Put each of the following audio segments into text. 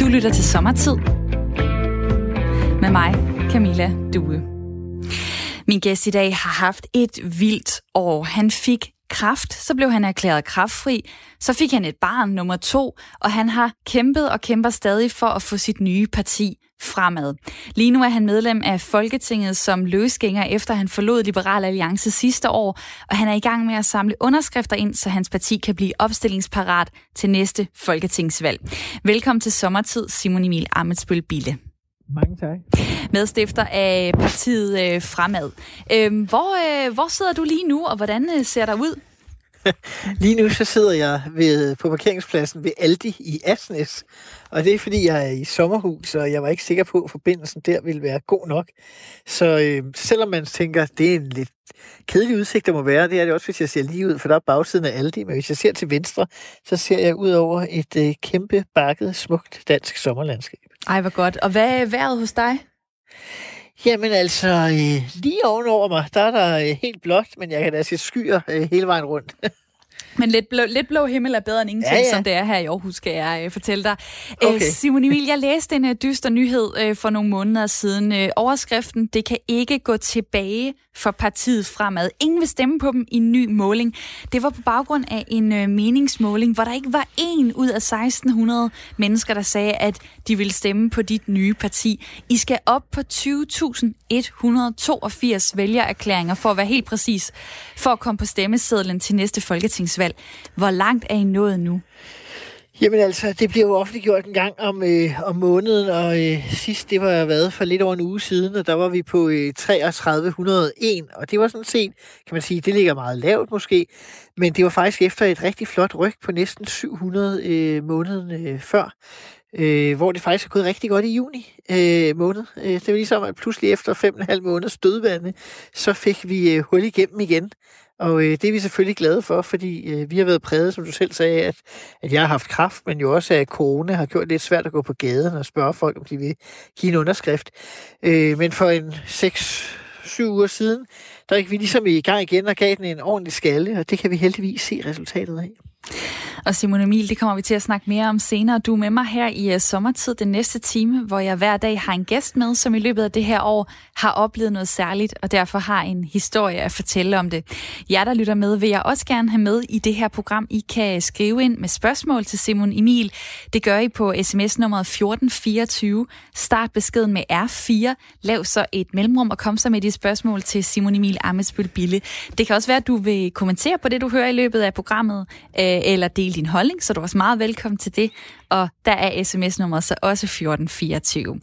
Du lytter til Sommertid med mig, Camilla Due. Min gæst i dag har haft et vildt år. Han fik kraft, så blev han erklæret kraftfri, så fik han et barn nummer to, og han har kæmpet og kæmper stadig for at få sit nye parti fremad. Lige nu er han medlem af Folketinget som løsgænger, efter han forlod Liberal Alliance sidste år, og han er i gang med at samle underskrifter ind, så hans parti kan blive opstillingsparat til næste folketingsvalg. Velkommen til sommertid, Simon Emil Amitsbøl Bille. Mange tak. Medstifter af partiet øh, Fremad. Øh, hvor, øh, hvor sidder du lige nu, og hvordan øh, ser der ud? Lige nu så sidder jeg ved, på parkeringspladsen ved Aldi i Asnes, og det er fordi, jeg er i sommerhus, og jeg var ikke sikker på, at forbindelsen der ville være god nok. Så øh, selvom man tænker, det er en lidt kedelig udsigt, der må være, det er det også, hvis jeg ser lige ud, for der er bagsiden af Aldi, men hvis jeg ser til venstre, så ser jeg ud over et øh, kæmpe bakket, smukt dansk sommerlandskab. Ej, hvor godt. Og hvad er vejret hos dig? Jamen altså, øh, lige ovenover mig, der er der øh, helt blåt, men jeg kan da se skyer øh, hele vejen rundt. Men lidt blå, lidt blå himmel er bedre end ingenting, ja, ja. som det er her i Aarhus, skal jeg øh, fortælle dig. Øh, okay. Simon Emil, jeg læste en øh, dyster nyhed øh, for nogle måneder siden. Øh, overskriften, det kan ikke gå tilbage for partiet fremad. Ingen vil stemme på dem i en ny måling. Det var på baggrund af en øh, meningsmåling, hvor der ikke var en ud af 1600 mennesker, der sagde, at de ville stemme på dit nye parti. I skal op på 20.182 vælgererklæringer, for at være helt præcis, for at komme på stemmesedlen til næste folketingsvalg. Hvor langt er I nået nu? Jamen altså, det bliver jo offentliggjort en gang om, øh, om måneden, og øh, sidst det var været for lidt over en uge siden, og der var vi på øh, 3301, og det var sådan set, kan man sige, det ligger meget lavt måske, men det var faktisk efter et rigtig flot ryg på næsten 700 øh, måneden øh, før, øh, hvor det faktisk er gået rigtig godt i juni øh, måned. Øh, det var ligesom, at pludselig efter fem og en halv måneders dødvande, så fik vi øh, hul igennem igen. Og øh, det er vi selvfølgelig glade for, fordi øh, vi har været præget, som du selv sagde, at, at jeg har haft kraft, men jo også at corona har gjort det lidt svært at gå på gaden og spørge folk, om de vil give en underskrift. Øh, men for en 6-7 uger siden, der gik vi ligesom i gang igen og gav den en ordentlig skalle, og det kan vi heldigvis se resultatet af. Og Simon Emil, det kommer vi til at snakke mere om senere. Du er med mig her i øh, sommertid den næste time, hvor jeg hver dag har en gæst med, som i løbet af det her år har oplevet noget særligt, og derfor har en historie at fortælle om det. Jer, der lytter med, vil jeg også gerne have med i det her program. I kan skrive ind med spørgsmål til Simon Emil. Det gør I på sms nummeret 1424. Start beskeden med R4. Lav så et mellemrum og kom så med de spørgsmål til Simon Emil Amesbøl Bille. Det kan også være, at du vil kommentere på det, du hører i løbet af programmet, øh, Øh, eller dele din holdning, så du er også meget velkommen til det. Og der er sms-nummeret så også 1424.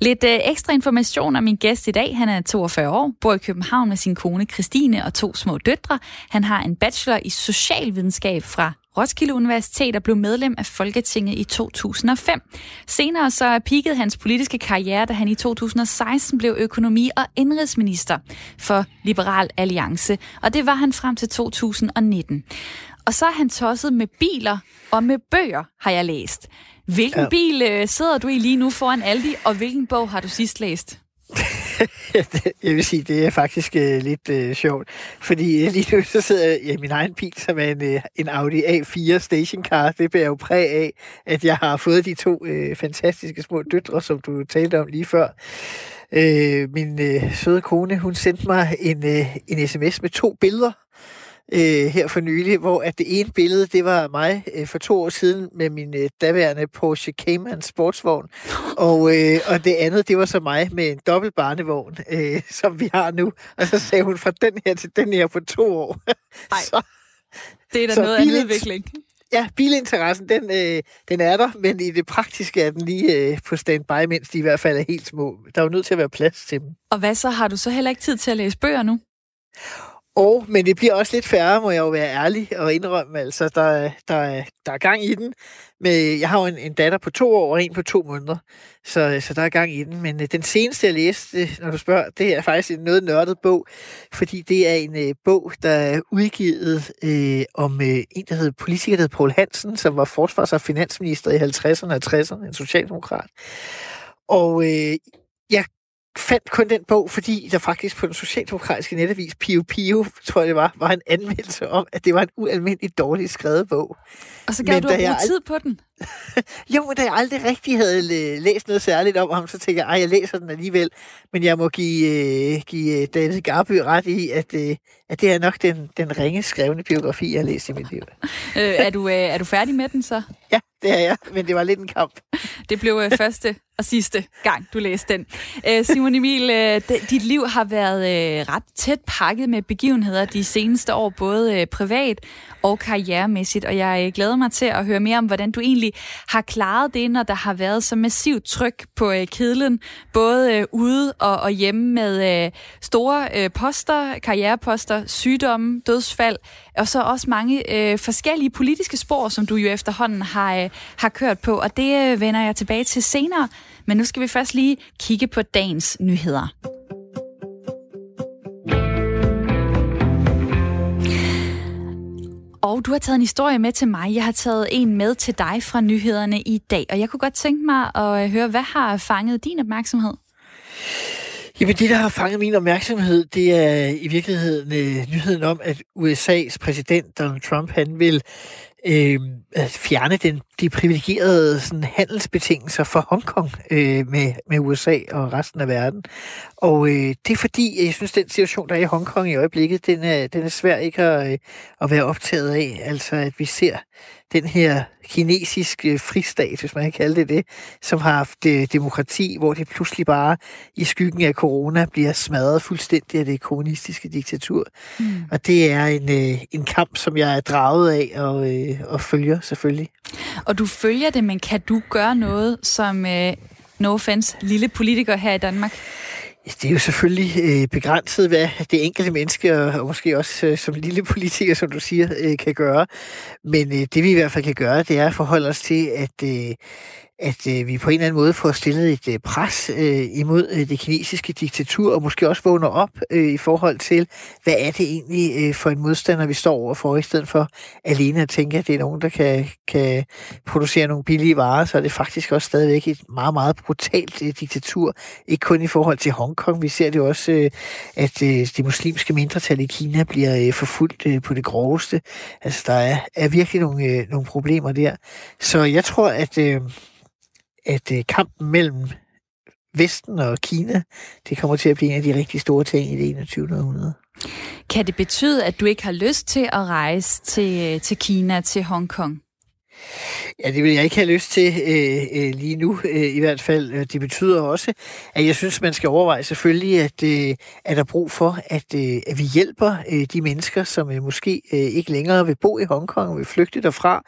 Lidt øh, ekstra information om min gæst i dag. Han er 42 år, bor i København med sin kone Christine og to små døtre. Han har en bachelor i socialvidenskab fra Roskilde Universitet og blev medlem af Folketinget i 2005. Senere så peakede hans politiske karriere, da han i 2016 blev økonomi- og indrigsminister for Liberal Alliance, og det var han frem til 2019. Og så er han tosset med biler og med bøger, har jeg læst. Hvilken ja. bil øh, sidder du i lige nu foran Aldi, og hvilken bog har du sidst læst? jeg vil sige, det er faktisk øh, lidt øh, sjovt, fordi øh, lige nu så sidder jeg i min egen bil, som er en, øh, en Audi A4 stationcar. Det bærer jo præg af, at jeg har fået de to øh, fantastiske små døtre, som du talte om lige før. Øh, min øh, søde kone, hun sendte mig en, øh, en sms med to billeder øh, her for nylig, hvor at det ene billede, det var mig øh, for to år siden med min øh, daværende Porsche Cayman sportsvogn, og, øh, og det andet, det var så mig med en dobbelt barnevogn, øh, som vi har nu. Og så sagde hun fra den her til den her på to år. Ej, så, det er da så noget andet udvikling. Ja, bilinteressen, den, øh, den er der, men i det praktiske er den lige øh, på standby, mens de i hvert fald er helt små. Der er jo nødt til at være plads til dem. Og hvad så? Har du så heller ikke tid til at læse bøger nu? Og, men det bliver også lidt færre, må jeg jo være ærlig og indrømme. Altså, der, der, der er gang i den. Men jeg har jo en, en datter på to år og en på to måneder, så, så der er gang i den. Men øh, den seneste, jeg læste, når du spørger, det er faktisk en noget nørdet bog, fordi det er en øh, bog, der er udgivet øh, om øh, en, der hedder politiker, der hedder Paul Hansen, som var forsvars- og finansminister i 50'erne og 60'erne, en socialdemokrat. Og øh, fandt kun den bog, fordi der faktisk på den socialdemokratiske netavis Pio Pio, tror jeg det var, var en anmeldelse om, at det var en ualmindelig dårligt skrevet bog. Og så gav men du at bruge ald- tid på den? jo, da jeg aldrig rigtig havde læst noget særligt om ham, så tænkte jeg, at jeg læser den alligevel. Men jeg må give, uh, give David Garby ret i, at, uh, at det er nok den, den ringe skrevne biografi, jeg har læst i mit liv. øh, er, du, uh, er du færdig med den så? Ja, det er jeg, men det var lidt en kamp. Det blev uh, første og sidste gang, du læste den. Uh, Simon Emil, uh, dit liv har været uh, ret tæt pakket med begivenheder de seneste år, både uh, privat og karrieremæssigt, og jeg glæder mig til at høre mere om, hvordan du egentlig har klaret det, når der har været så massivt tryk på øh, kedlen, både øh, ude og, og hjemme med øh, store øh, poster, karriereposter, sygdomme, dødsfald, og så også mange øh, forskellige politiske spor, som du jo efterhånden har, øh, har kørt på, og det øh, vender jeg tilbage til senere. Men nu skal vi først lige kigge på dagens nyheder. Og du har taget en historie med til mig. Jeg har taget en med til dig fra nyhederne i dag. Og jeg kunne godt tænke mig at øh, høre, hvad har fanget din opmærksomhed? Jamen det, der har fanget min opmærksomhed, det er i virkeligheden øh, nyheden om, at USA's præsident Donald Trump, han vil øh, fjerne den, de privilegerede sådan, handelsbetingelser for Hongkong øh, med, med USA og resten af verden. Og øh, det er fordi, jeg synes, den situation, der er i Hongkong i øjeblikket, den er, den er svær ikke at, øh, at være optaget af. Altså, at vi ser den her kinesiske fristat, hvis man kan kalde det det, som har haft øh, demokrati, hvor det pludselig bare i skyggen af corona bliver smadret fuldstændig af det kommunistiske diktatur. Mm. Og det er en, øh, en kamp, som jeg er draget af og, øh, og følger selvfølgelig. Og du følger det, men kan du gøre noget som, øh, no offense, lille politiker her i Danmark? Det er jo selvfølgelig øh, begrænset, hvad det enkelte menneske, og, måske også øh, som lille politiker, som du siger, øh, kan gøre. Men øh, det vi i hvert fald kan gøre, det er at forholde os til, at øh, at øh, vi på en eller anden måde får stillet et øh, pres øh, imod øh, det kinesiske diktatur, og måske også vågner op øh, i forhold til, hvad er det egentlig øh, for en modstander, vi står overfor, i stedet for alene at tænke, at det er nogen, der kan, kan producere nogle billige varer, så er det faktisk også stadigvæk et meget, meget brutalt øh, diktatur. Ikke kun i forhold til Hongkong, vi ser det også, øh, at øh, det muslimske mindretal i Kina bliver øh, forfulgt øh, på det groveste. Altså, der er, er virkelig nogle, øh, nogle problemer der. Så jeg tror, at... Øh, at øh, kampen mellem Vesten og Kina, det kommer til at blive en af de rigtig store ting i det 21. århundrede. Kan det betyde, at du ikke har lyst til at rejse til, øh, til Kina, til Hongkong? Ja, det vil jeg ikke have lyst til øh, øh, lige nu, øh, i hvert fald. Øh, det betyder også, at jeg synes, man skal overveje selvfølgelig, at øh, er der brug for, at, øh, at vi hjælper øh, de mennesker, som øh, måske øh, ikke længere vil bo i Hongkong og vil flygte derfra.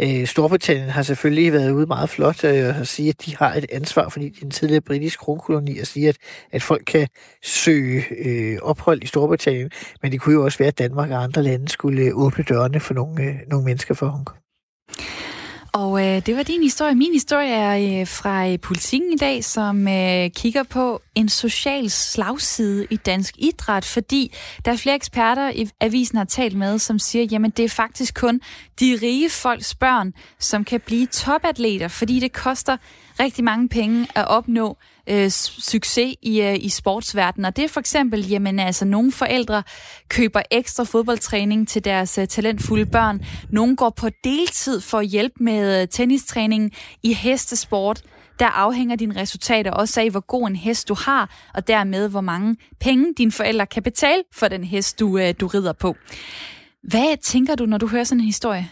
Øh, Storbritannien har selvfølgelig været ude meget flot øh, at sige, at de har et ansvar, fordi det er en tidligere britisk kronkoloni, og sige, at, at folk kan søge øh, ophold i Storbritannien. Men det kunne jo også være, at Danmark og andre lande skulle øh, åbne dørene for nogle, øh, nogle mennesker fra Hongkong. Og øh, det var din historie. Min historie er øh, fra øh, Politiken i dag, som øh, kigger på en social slagside i dansk idræt, fordi der er flere eksperter, i avisen har talt med, som siger, jamen det er faktisk kun de rige folks børn, som kan blive topatleter, fordi det koster rigtig mange penge at opnå øh, succes i, øh, i sportsverdenen. Og det er for eksempel, jamen altså, nogle forældre køber ekstra fodboldtræning til deres øh, talentfulde børn. Nogle går på deltid for at hjælpe med øh, tennistræningen i hestesport. Der afhænger dine resultater også af, hvor god en hest du har, og dermed hvor mange penge dine forældre kan betale for den hest, du, øh, du rider på. Hvad tænker du, når du hører sådan en historie?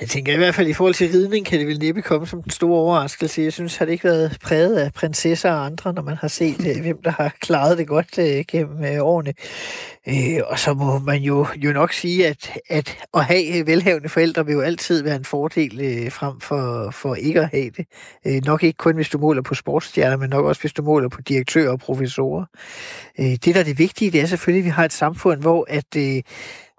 Jeg tænker i hvert fald i forhold til ridning, kan det vel næppe komme som en stor overraskelse. Jeg synes, har det ikke været præget af prinsesser og andre, når man har set, øh, hvem der har klaret det godt øh, gennem øh, årene. Øh, og så må man jo, jo nok sige, at, at at have øh, velhavende forældre vil jo altid være en fordel frem for, for ikke at have det. Nok ikke kun, hvis du måler på sportsstjerner, men nok også, hvis du måler på direktører og professorer. Det, der er det vigtige, det er selvfølgelig, at vi har et samfund, hvor at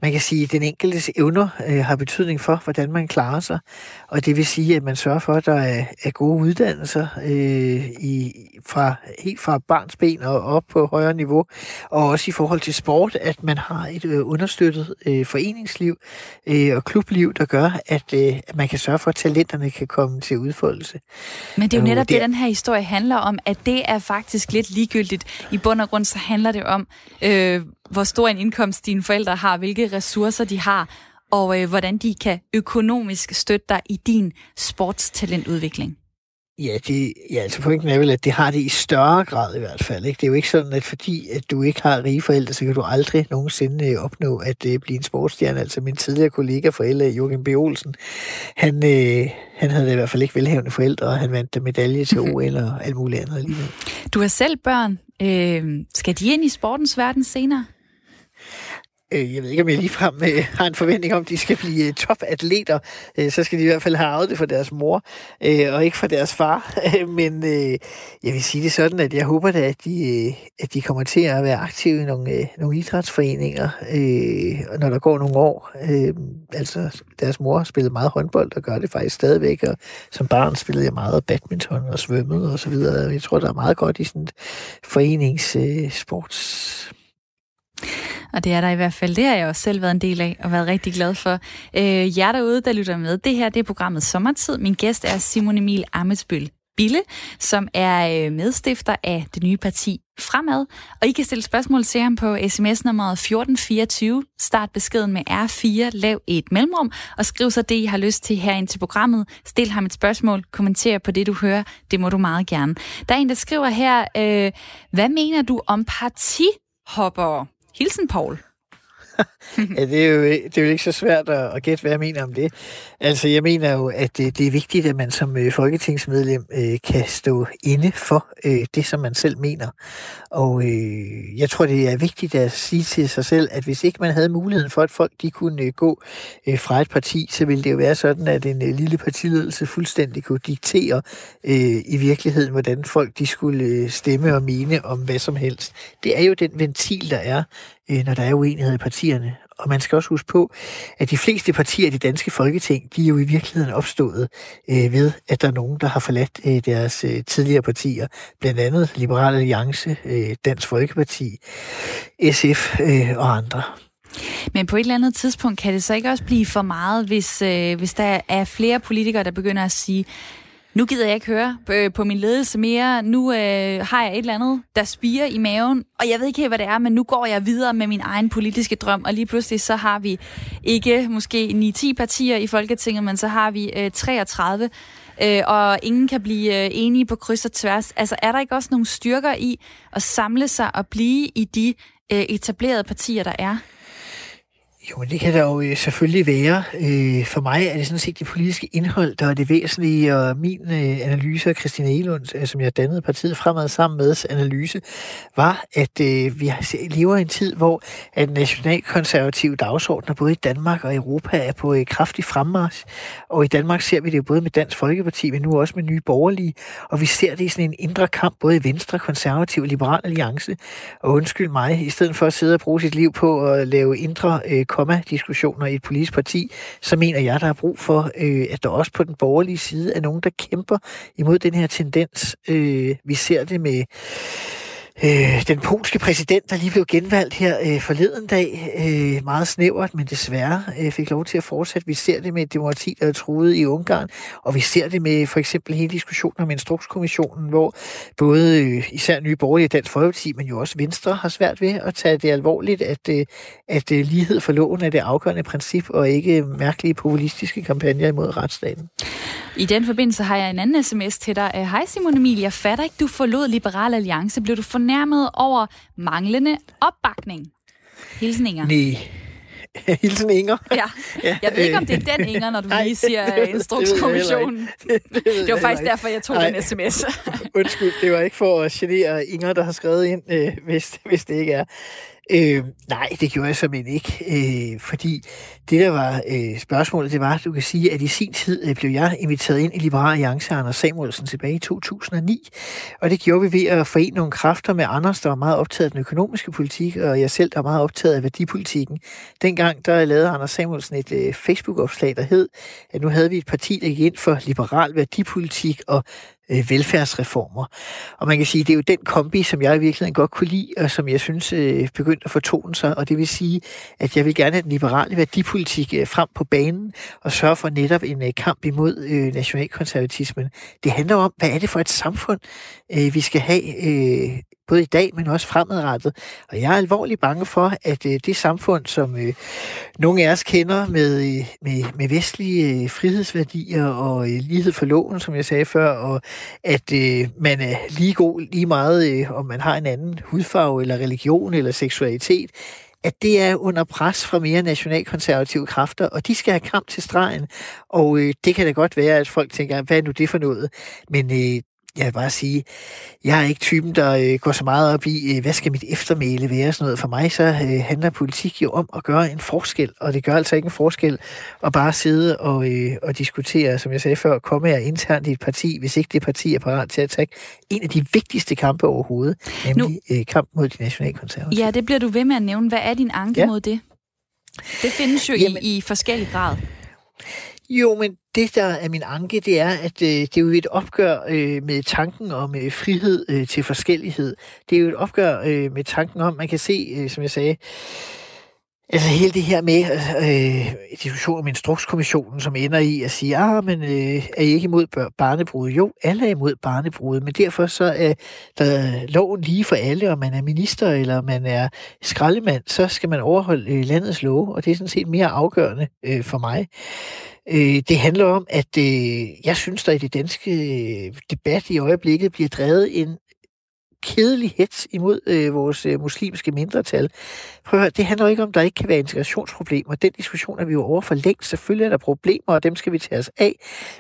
man kan sige, at den enkeltes evner øh, har betydning for, hvordan man klarer sig. Og det vil sige, at man sørger for, at der er, er gode uddannelser øh, i, fra, helt fra barns ben og op på højere niveau. Og også i forhold til sport, at man har et øh, understøttet øh, foreningsliv øh, og klubliv, der gør, at, øh, at man kan sørge for, at talenterne kan komme til udfoldelse. Men det er jo netop det, den her historie handler om, at det er faktisk lidt ligegyldigt. I bund og grund så handler det om, øh, hvor stor en indkomst dine forældre har, hvilke ressourcer de har, og øh, hvordan de kan økonomisk støtte dig i din sportstalentudvikling. Ja, det, ja, altså pointen er vel, at det har det i større grad i hvert fald. Ikke? Det er jo ikke sådan, at fordi at du ikke har rige forældre, så kan du aldrig nogensinde øh, opnå at uh, blive en sportsstjerne. Altså min tidligere kollega fra LA, Jürgen B. Olsen, han, uh, han havde i hvert fald ikke velhavende forældre, og han vandt medalje til OL og alt muligt andet alligevel. Du har selv børn. Øh, skal de ind i sportens verden senere? Øh, jeg ved ikke, om jeg ligefrem øh, har en forventning om, at de skal blive øh, topatleter. Øh, så skal de i hvert fald have arvet det fra deres mor, øh, og ikke fra deres far. Men øh, jeg vil sige det sådan, at jeg håber da, at de, øh, at de kommer til at være aktive i nogle, øh, nogle idrætsforeninger, øh, når der går nogle år. Øh, altså, deres mor spillede meget håndbold, og gør det faktisk stadigvæk, og som barn spillede jeg meget badminton og svømmede og så videre. Jeg tror, der er meget godt i sådan et foreningssports... Øh, og det er der i hvert fald. Det har jeg også selv været en del af og været rigtig glad for. Øh, jer derude, der lytter med, det her det er programmet Sommertid. Min gæst er Simon Emil Amitsbøl Bille, som er øh, medstifter af det nye parti Fremad. Og I kan stille spørgsmål til ham på sms-nummeret 1424. Start beskeden med R4, lav et mellemrum, og skriv så det, I har lyst til her ind til programmet. Stil ham et spørgsmål, kommenter på det, du hører. Det må du meget gerne. Der er en, der skriver her, øh, hvad mener du om partihopper? Hilsen, Paul ja, det er, jo, det er jo ikke så svært at, at gætte, hvad jeg mener om det. Altså, jeg mener jo, at det, det er vigtigt, at man som øh, folketingsmedlem øh, kan stå inde for øh, det, som man selv mener. Og øh, jeg tror, det er vigtigt at sige til sig selv, at hvis ikke man havde muligheden for, at folk de kunne øh, gå øh, fra et parti, så ville det jo være sådan, at en øh, lille partiledelse fuldstændig kunne diktere øh, i virkeligheden, hvordan folk de skulle øh, stemme og mene om hvad som helst. Det er jo den ventil, der er øh, når der er uenighed i partierne. Og man skal også huske på, at de fleste partier i det danske folketing, de er jo i virkeligheden opstået øh, ved, at der er nogen, der har forladt øh, deres øh, tidligere partier. Blandt andet Liberale Alliance, øh, Dansk Folkeparti, SF øh, og andre. Men på et eller andet tidspunkt kan det så ikke også blive for meget, hvis, øh, hvis der er flere politikere, der begynder at sige, nu gider jeg ikke høre øh, på min ledelse mere. Nu øh, har jeg et eller andet, der spiger i maven, og jeg ved ikke helt, hvad det er, men nu går jeg videre med min egen politiske drøm, og lige pludselig så har vi ikke måske 9-10 partier i Folketinget, men så har vi øh, 33, øh, og ingen kan blive øh, enige på kryds og tværs. Altså er der ikke også nogle styrker i at samle sig og blive i de øh, etablerede partier, der er? Jo, men det kan der jo øh, selvfølgelig være. Øh, for mig er det sådan set det politiske indhold, der er det væsentlige, og min øh, analyse af Christina Elund, som jeg dannede partiet fremad sammen med analyse, var, at vi lever i en tid, hvor at nationalkonservative dagsordner både i Danmark og Europa er på kraftig fremmars. Og i Danmark ser vi det jo både med Dansk Folkeparti, men nu også med Nye Borgerlige. Og vi ser det i sådan en indre kamp, både i Venstre, Konservativ og Liberal Alliance. Og undskyld mig, i stedet for at sidde og bruge sit liv på at lave indre komma-diskussioner i et politisk parti, så mener jeg, der er brug for, øh, at der også på den borgerlige side er nogen, der kæmper imod den her tendens. Øh, vi ser det med øh, den polske præsident, der lige blev genvalgt her øh, forleden dag, øh, meget snævert, men desværre øh, fik lov til at fortsætte. Vi ser det med et demokrati, der er truet i Ungarn, og vi ser det med for eksempel hele diskussionen om Instrukskommissionen, hvor både øh, især Nye Borgerlige og Dansk Folkeparti, men jo også Venstre har svært ved at tage det alvorligt, at, øh, at øh, lighed for loven er det afgørende princip, og ikke mærkelige populistiske kampagner imod retsstaten. I den forbindelse har jeg en anden sms til dig. Hej Simon Emil, jeg fatter ikke, du forlod Liberal Alliance. Blev du fornærmet over manglende opbakning? Hilsen Inger. Nej. Hilsen Inger. Ja. Jeg ved ikke, om det er den Inger, når du Nej, lige siger Instrukskommissionen. Det, det, det, det var faktisk derfor, jeg tog Ej. den sms. Undskyld, det var ikke for at genere Inger, der har skrevet ind, øh, hvis, hvis det ikke er. Øh, nej, det gjorde jeg simpelthen ikke, øh, fordi det, der var øh, spørgsmålet, det var, at du kan sige, at i sin tid øh, blev jeg inviteret ind i Liberal Alliance Anders Samuelsen tilbage i 2009, og det gjorde vi ved at forene nogle kræfter med Anders, der var meget optaget af den økonomiske politik, og jeg selv, der var meget optaget af værdipolitikken. Dengang, der lavede Anders Samuelsen et øh, Facebook-opslag, der hed, at nu havde vi et parti, der gik ind for liberal værdipolitik og øh, velfærdsreformer. Og man kan sige, det er jo den kombi, som jeg i virkeligheden godt kunne lide, og som jeg synes øh, begyndte at fortone sig. Og det vil sige, at jeg vil gerne have den liberale værdipolitik øh, frem på banen, og sørge for netop en øh, kamp imod øh, nationalkonservatismen. Det handler om, hvad er det for et samfund, øh, vi skal have øh, både i dag, men også fremadrettet. Og jeg er alvorligt bange for, at øh, det samfund, som øh, nogle af os kender med, øh, med, med vestlige øh, frihedsværdier og øh, lighed for loven, som jeg sagde før, og at øh, man er lige god lige meget, øh, om man har en anden hudfarve, eller religion, eller seksualitet, at det er under pres fra mere nationalkonservative kræfter, og de skal have kamp til stregen. Og øh, det kan da godt være, at folk tænker, hvad er nu det for noget? Men øh, jeg vil bare sige, jeg er ikke typen, der øh, går så meget op i, øh, hvad skal mit eftermæle være sådan noget. For mig så øh, handler politik jo om at gøre en forskel, og det gør altså ikke en forskel at bare sidde og, øh, og diskutere, som jeg sagde før, komme jeg internt i et parti, hvis ikke det parti er parat til at tage en af de vigtigste kampe overhovedet, nemlig nu, øh, kamp mod de nationalkonservative. Ja, det bliver du ved med at nævne. Hvad er din anke ja. mod det? Det findes jo Jamen, i, i forskellige grad. Jo, men det, der er min anke, det er, at øh, det er jo et opgør øh, med tanken om øh, frihed øh, til forskellighed. Det er jo et opgør øh, med tanken om, man kan se, øh, som jeg sagde, Altså hele det her med øh, diskussion om instrukskommissionen, som ender i at sige, ah, men øh, er I ikke imod barnebrud? Jo, alle er imod barnebrud, men derfor så er der loven lige for alle, om man er minister eller man er skraldemand, så skal man overholde øh, landets love, og det er sådan set mere afgørende øh, for mig. Øh, det handler om, at øh, jeg synes, der i det danske øh, debat i øjeblikket bliver drevet en kedelig hets imod øh, vores øh, muslimske mindretal. Prøv at høre, det handler ikke om, at der ikke kan være integrationsproblemer. Den diskussion er vi jo over for længst. Selvfølgelig er der problemer, og dem skal vi tage os af.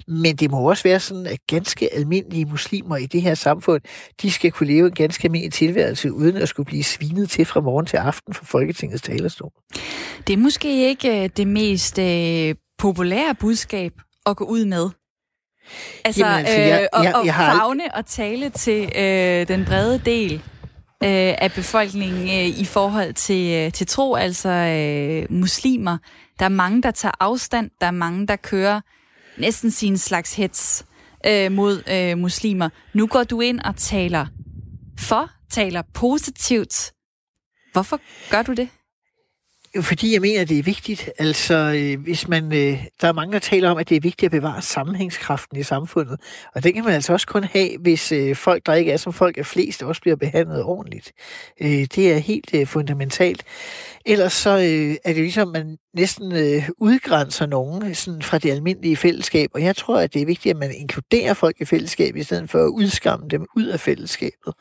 Men det må også være sådan, at ganske almindelige muslimer i det her samfund, de skal kunne leve en ganske almindelig tilværelse, uden at skulle blive svinet til fra morgen til aften fra Folketingets talerstol. Det er måske ikke øh, det mest øh, populære budskab at gå ud med. Altså, Jamen, altså jeg, øh, jeg, jeg, har... fagne og tale til øh, den brede del øh, af befolkningen øh, i forhold til, øh, til tro, altså øh, muslimer. Der er mange, der tager afstand. Der er mange, der kører næsten sin slags hets øh, mod øh, muslimer. Nu går du ind og taler for, taler positivt. Hvorfor gør du det? Fordi jeg mener, det er vigtigt. Altså, øh, hvis man, øh, der er mange, der taler om, at det er vigtigt at bevare sammenhængskraften i samfundet. Og det kan man altså også kun have, hvis øh, folk, der ikke er som folk er flest, også bliver behandlet ordentligt. Øh, det er helt øh, fundamentalt. Ellers så øh, er det ligesom, man næsten øh, udgrænser nogen øh, sådan fra det almindelige fællesskab. Og jeg tror, at det er vigtigt, at man inkluderer folk i fællesskab, i stedet for at udskamme dem ud af fællesskabet.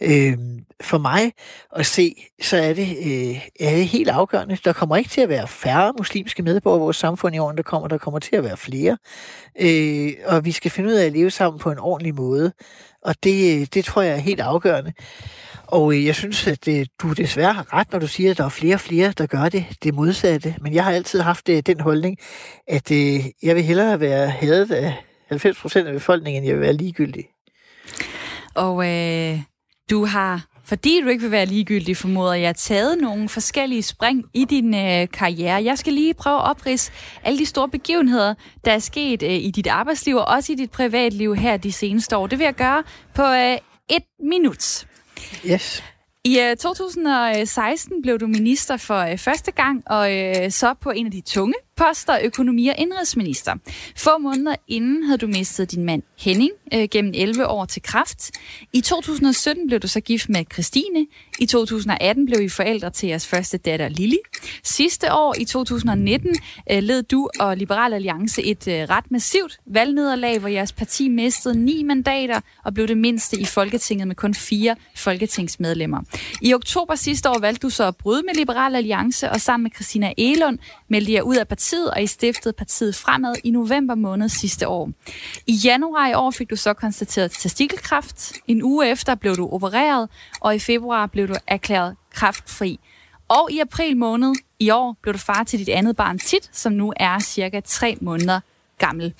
Øh, for mig at se, så er det, øh, er det helt afgørende. Der kommer ikke til at være færre muslimske medborgere i vores samfund i årene, der kommer. Der kommer til at være flere. Øh, og vi skal finde ud af at leve sammen på en ordentlig måde. Og det, øh, det tror jeg er helt afgørende. Og øh, jeg synes, at det, du desværre har ret, når du siger, at der er flere og flere, der gør det, det modsatte. Men jeg har altid haft øh, den holdning, at jeg vil hellere være hadet af 90 procent af befolkningen, end jeg vil være ligegyldig. Og øh, du har, fordi du ikke vil være ligegyldig, formoder jeg, taget nogle forskellige spring i din øh, karriere. Jeg skal lige prøve at oprise alle de store begivenheder, der er sket øh, i dit arbejdsliv, og også i dit privatliv her de seneste år. Det vil jeg gøre på øh, et minut. Yes. I øh, uh, 2016 øh, blev du minister for uh, første gang, og uh, så på en af de tunge poster, økonomi- og indrigsminister. Få måneder inden havde du mistet din mand Henning øh, gennem 11 år til kraft. I 2017 blev du så gift med Christine. I 2018 blev I forældre til jeres første datter Lili. Sidste år, i 2019, øh, led du og Liberal Alliance et øh, ret massivt valgnederlag, hvor jeres parti mistede ni mandater og blev det mindste i Folketinget med kun fire folketingsmedlemmer. I oktober sidste år valgte du så at bryde med Liberal Alliance, og sammen med Christina Elund meldte jer ud af partiet, og I stiftede partiet fremad i november måned sidste år. I januar i år fik du så konstateret testikelkræft. En uge efter blev du opereret, og i februar blev du erklæret kræftfri. Og i april måned i år blev du far til dit andet barn Tit, som nu er cirka 3 måneder gammel.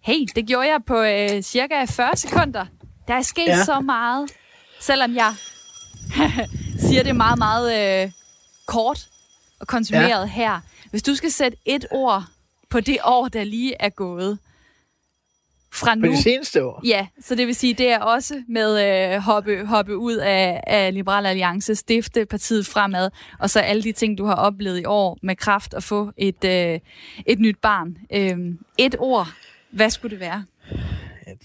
Hey, det gjorde jeg på øh, cirka 40 sekunder. Der er sket ja. så meget, selvom jeg siger det meget, meget øh, kort og konsumeret ja. her. Hvis du skal sætte et ord på det år, der lige er gået, fra nu. På det seneste år? Ja, så det vil sige, det er også med øh, hoppe, hoppe ud af, af Liberal Alliance, stifte partiet fremad, og så alle de ting, du har oplevet i år med kraft at få et, øh, et nyt barn. Øh, et ord, hvad skulle det være?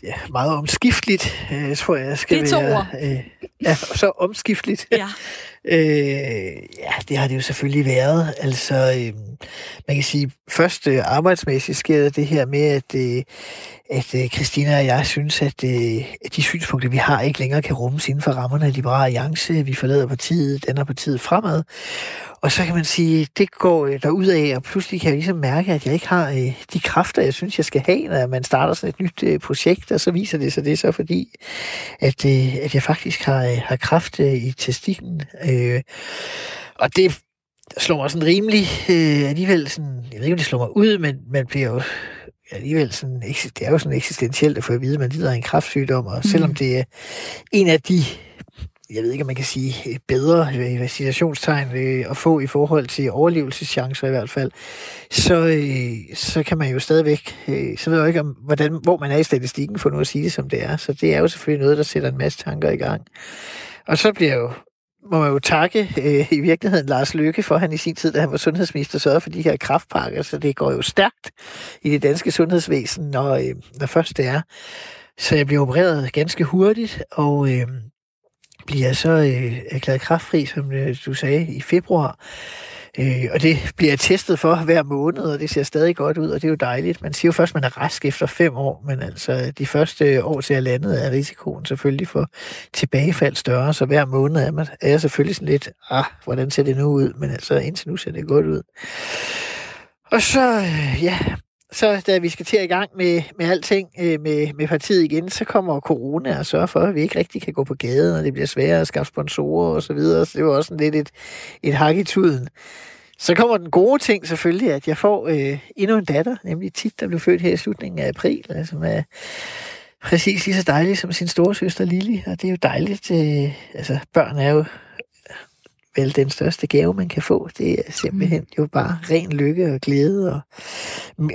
Ja, meget omskifteligt, øh, tror jeg, skal det er to være. ord. Øh, ja, så omskifteligt. Ja. Øh, ja, det har det jo selvfølgelig været. Altså, øh, man kan sige, først øh, arbejdsmæssigt sker det her med, at, øh, at øh, Christina og jeg synes, at, øh, at de synspunkter, vi har, ikke længere kan rummes inden for rammerne af Liberale Alliance. Vi forlader partiet, danner partiet fremad. Og så kan man sige, det går øh, derud af, og pludselig kan jeg ligesom mærke, at jeg ikke har øh, de kræfter, jeg synes, jeg skal have, når man starter sådan et nyt øh, projekt, og så viser det sig det så fordi, at, øh, at jeg faktisk har, øh, har kraft øh, i testikken. Øh, og det slår mig sådan rimelig øh, alligevel sådan, jeg ved ikke, om det slår mig ud, men man bliver jo alligevel sådan, det er jo sådan eksistentielt at få at vide, at man lider af en kraftsygdom, og selvom mm. det er en af de jeg ved ikke, om man kan sige bedre øh, situationstegn øh, at få i forhold til overlevelseschancer i hvert fald, så, øh, så kan man jo stadigvæk, øh, så ved jeg ikke, om, hvordan, hvor man er i statistikken for nu at sige det, som det er. Så det er jo selvfølgelig noget, der sætter en masse tanker i gang. Og så bliver jo må man jo takke øh, i virkeligheden Lars Løkke for, han i sin tid, da han var sundhedsminister, sørgede for de her kraftpakker, så det går jo stærkt i det danske sundhedsvæsen, når, øh, når først det er. Så jeg blev opereret ganske hurtigt, og øh, bliver så øh, erklæret kraftfri, som øh, du sagde, i februar. Øh, og det bliver jeg testet for hver måned, og det ser stadig godt ud, og det er jo dejligt. Man siger jo først, at man er rask efter fem år, men altså de første år til at landet er risikoen selvfølgelig for tilbagefald større, så hver måned er, man, er jeg selvfølgelig sådan lidt, ah, hvordan ser det nu ud? Men altså indtil nu ser det godt ud. Og så, øh, ja, så da vi skal til at i gang med, med alting øh, med, med partiet igen, så kommer corona og sørger for, at vi ikke rigtig kan gå på gaden, og det bliver sværere at skaffe sponsorer og så videre. Så det var også lidt et, et hak i tuden. Så kommer den gode ting selvfølgelig, at jeg får øh, endnu en datter, nemlig Tit, der blev født her i slutningen af april, som altså er præcis lige så dejlig som sin storesøster Lili, og det er jo dejligt. Øh, altså, børn er jo vel den største gave, man kan få. Det er simpelthen jo bare ren lykke og glæde og,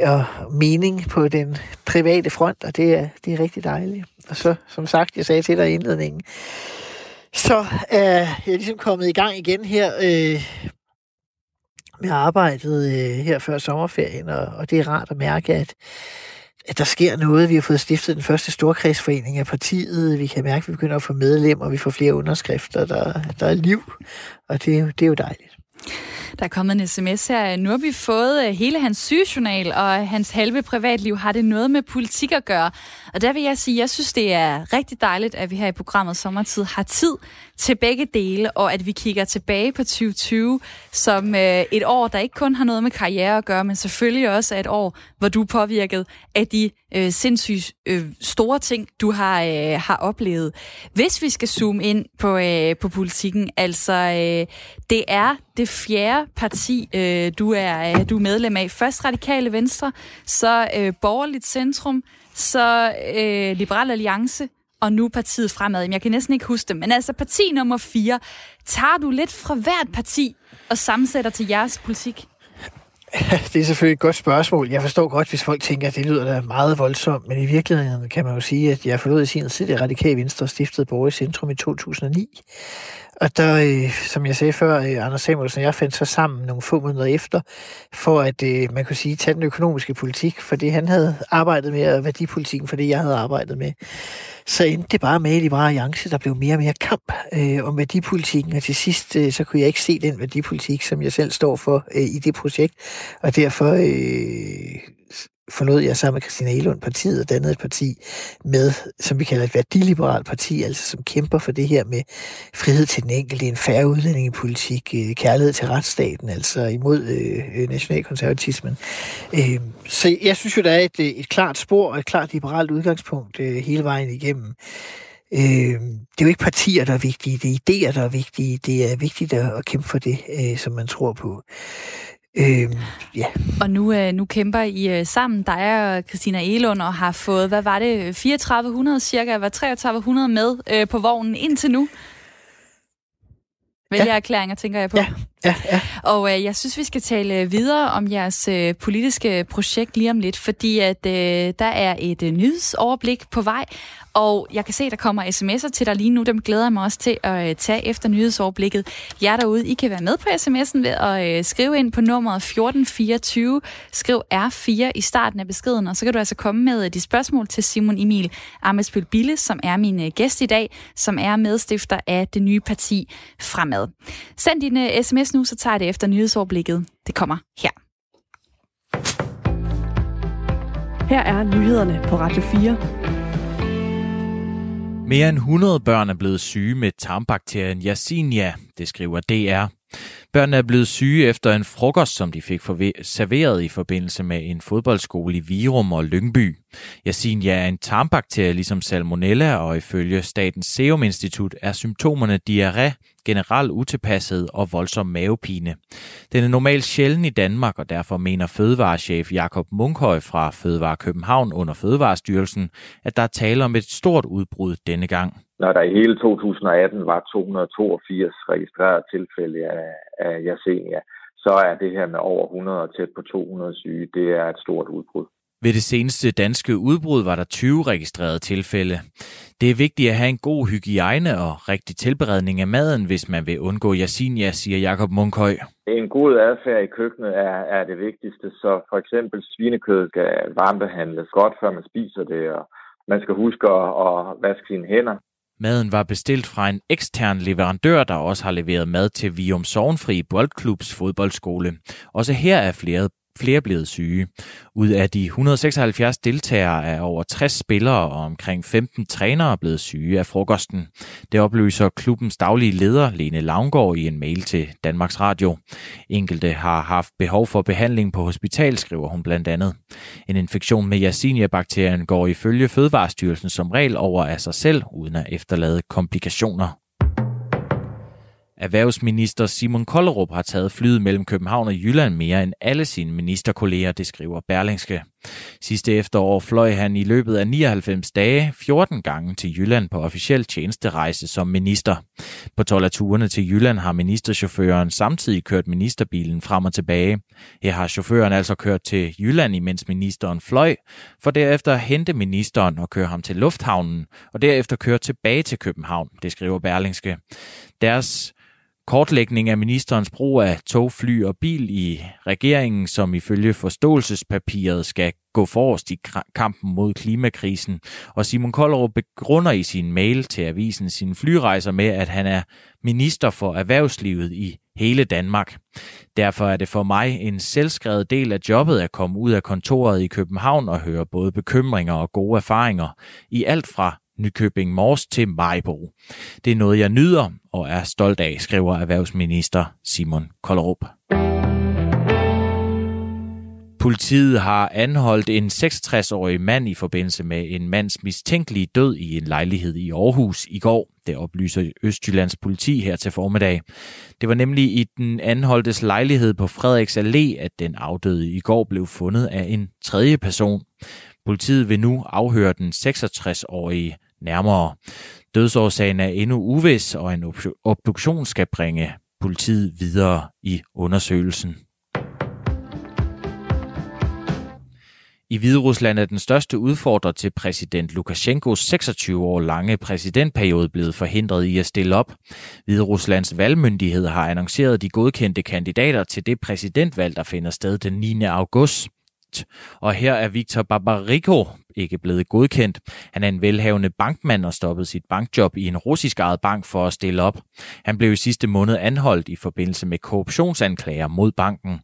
og mening på den private front, og det er, det er rigtig dejligt. Og så, som sagt, jeg sagde til dig i indledningen, så er jeg ligesom kommet i gang igen her øh, med arbejdet øh, her før sommerferien, og, og det er rart at mærke, at at der sker noget. Vi har fået stiftet den første storkredsforening af partiet. Vi kan mærke, at vi begynder at få medlemmer, vi får flere underskrifter. Der, der er liv, og det, det er jo dejligt. Der er kommet en sms her. Nu har vi fået øh, hele hans sygejournal, og hans halve privatliv har det noget med politik at gøre. Og der vil jeg sige, at jeg synes, det er rigtig dejligt, at vi her i programmet Sommertid har tid til begge dele, og at vi kigger tilbage på 2020 som øh, et år, der ikke kun har noget med karriere at gøre, men selvfølgelig også er et år, hvor du er påvirket af de øh, sindssygt øh, store ting, du har, øh, har oplevet. Hvis vi skal zoome ind på, øh, på politikken, altså øh, det er det fjerde parti, øh, du, er, øh, du er medlem af. Først Radikale Venstre, så øh, Borgerligt Centrum, så øh, Liberal Alliance, og nu partiet fremad. Jeg kan næsten ikke huske det, men altså parti nummer fire. Tager du lidt fra hvert parti og sammensætter til jeres politik? Det er selvfølgelig et godt spørgsmål. Jeg forstår godt, hvis folk tænker, at det lyder da meget voldsomt, men i virkeligheden kan man jo sige, at jeg forlod i sin tid det radikale venstre stiftede Borg i Centrum i 2009. Og der, øh, som jeg sagde før, øh, Anders Samuelsen og jeg fandt så sammen nogle få måneder efter, for at øh, man kunne sige, tage den økonomiske politik, for det han havde arbejdet med, og værdipolitikken for det, jeg havde arbejdet med. Så endte det bare med i Liberale Alliance, der blev mere og mere kamp øh, om værdipolitikken, og til sidst, øh, så kunne jeg ikke se den værdipolitik, som jeg selv står for øh, i det projekt, og derfor øh, forlod jeg sammen med Christina Elund partiet og dannede et parti med, som vi kalder et værdiliberalt parti, altså som kæmper for det her med frihed til den enkelte, en færre udlændingepolitik, øh, kærlighed til retsstaten, altså imod øh, øh, nationalkonservatismen. Øh, så jeg synes jo, der er et, øh, et klart spor og et klart liberalt udgangspunkt øh, hele vejen igennem. Øh, det er jo ikke partier, der er vigtige, det er idéer, der er vigtige. Det er vigtigt at, at kæmpe for det, øh, som man tror på. Øh, ja. Og nu, øh, nu kæmper I øh, sammen, dig og Christina Elund, og har fået, hvad var det, 3400 cirka, var 3300 med øh, på vognen indtil nu? Vælgererklæringer, tænker jeg på. Ja, ja, ja. Og øh, jeg synes, vi skal tale videre om jeres øh, politiske projekt lige om lidt, fordi at øh, der er et øh, nyhedsoverblik på vej, og jeg kan se, der kommer sms'er til dig lige nu. Dem glæder jeg mig også til at øh, tage efter nyhedsoverblikket. Jer derude, I kan være med på sms'en ved at øh, skrive ind på nummeret 1424. Skriv R4 i starten af beskeden, og så kan du altså komme med øh, de spørgsmål til Simon Emil Amesbøl Bille, som er min øh, gæst i dag, som er medstifter af det nye parti Fremad. Send din øh, sms nu, så tager jeg det efter nyhedsoverblikket. Det kommer her. Her er nyhederne på Radio 4. Mere end 100 børn er blevet syge med tarmbakterien Yersinia, det skriver DR. Børnene er blevet syge efter en frokost, som de fik serveret i forbindelse med en fodboldskole i Virum og Lyngby. Yersinia er en tarmbakterie ligesom salmonella, og ifølge Statens Serum Institut er symptomerne diarré, generel utilpasset og voldsom mavepine. Den er normalt sjælden i Danmark, og derfor mener fødevarechef Jakob Munkhøj fra Fødevare København under Fødevarestyrelsen, at der er tale om et stort udbrud denne gang. Når der i hele 2018 var 282 registrerede tilfælde af, af Yersinia, så er det her med over 100 og tæt på 200 syge, det er et stort udbrud. Ved det seneste danske udbrud var der 20 registrerede tilfælde. Det er vigtigt at have en god hygiejne og rigtig tilberedning af maden, hvis man vil undgå Yersinia, siger Jakob Munkhøj. En god adfærd i køkkenet er, er det vigtigste, så for eksempel svinekød skal varmebehandles godt, før man spiser det, og man skal huske at, at vaske sine hænder. Maden var bestilt fra en ekstern leverandør, der også har leveret mad til Vium Sovnfri Boldklubs fodboldskole. Også her er flere flere blevet syge. Ud af de 176 deltagere er over 60 spillere og omkring 15 trænere blevet syge af frokosten. Det oplyser klubbens daglige leder, Lene Lavngård, i en mail til Danmarks Radio. Enkelte har haft behov for behandling på hospital, skriver hun blandt andet. En infektion med Yersinia-bakterien går ifølge Fødevarestyrelsen som regel over af sig selv, uden at efterlade komplikationer. Erhvervsminister Simon Kollerup har taget flyet mellem København og Jylland mere end alle sine ministerkolleger, det skriver Berlingske. Sidste efterår fløj han i løbet af 99 dage 14 gange til Jylland på officiel tjenesterejse som minister. På 12 af turene til Jylland har ministerchaufføren samtidig kørt ministerbilen frem og tilbage. Her har chaufføren altså kørt til Jylland, imens ministeren fløj, for derefter at hente ministeren og køre ham til lufthavnen, og derefter køre tilbage til København, det skriver Berlingske. Deres kortlægning af ministerens brug af tog, fly og bil i regeringen, som ifølge forståelsespapiret skal gå forrest i kampen mod klimakrisen. Og Simon Kollerup begrunder i sin mail til avisen sine flyrejser med, at han er minister for erhvervslivet i hele Danmark. Derfor er det for mig en selvskrevet del af jobbet at komme ud af kontoret i København og høre både bekymringer og gode erfaringer i alt fra Nykøbing Mors til Majbo. Det er noget, jeg nyder og er stolt af, skriver erhvervsminister Simon Kollerup. Politiet har anholdt en 66-årig mand i forbindelse med en mands mistænkelige død i en lejlighed i Aarhus i går. Det oplyser Østjyllands politi her til formiddag. Det var nemlig i den anholdtes lejlighed på Frederiks Allé, at den afdøde i går blev fundet af en tredje person. Politiet vil nu afhøre den 66-årige nærmere. Dødsårsagen er endnu uvis, og en obduktion skal bringe politiet videre i undersøgelsen. I Hviderusland er den største udfordrer til præsident Lukashenkos 26 år lange præsidentperiode blevet forhindret i at stille op. Hvideruslands valgmyndighed har annonceret de godkendte kandidater til det præsidentvalg, der finder sted den 9. august. Og her er Victor Barbariko, ikke blevet godkendt. Han er en velhavende bankmand og stoppede sit bankjob i en russisk ejet bank for at stille op. Han blev i sidste måned anholdt i forbindelse med korruptionsanklager mod banken.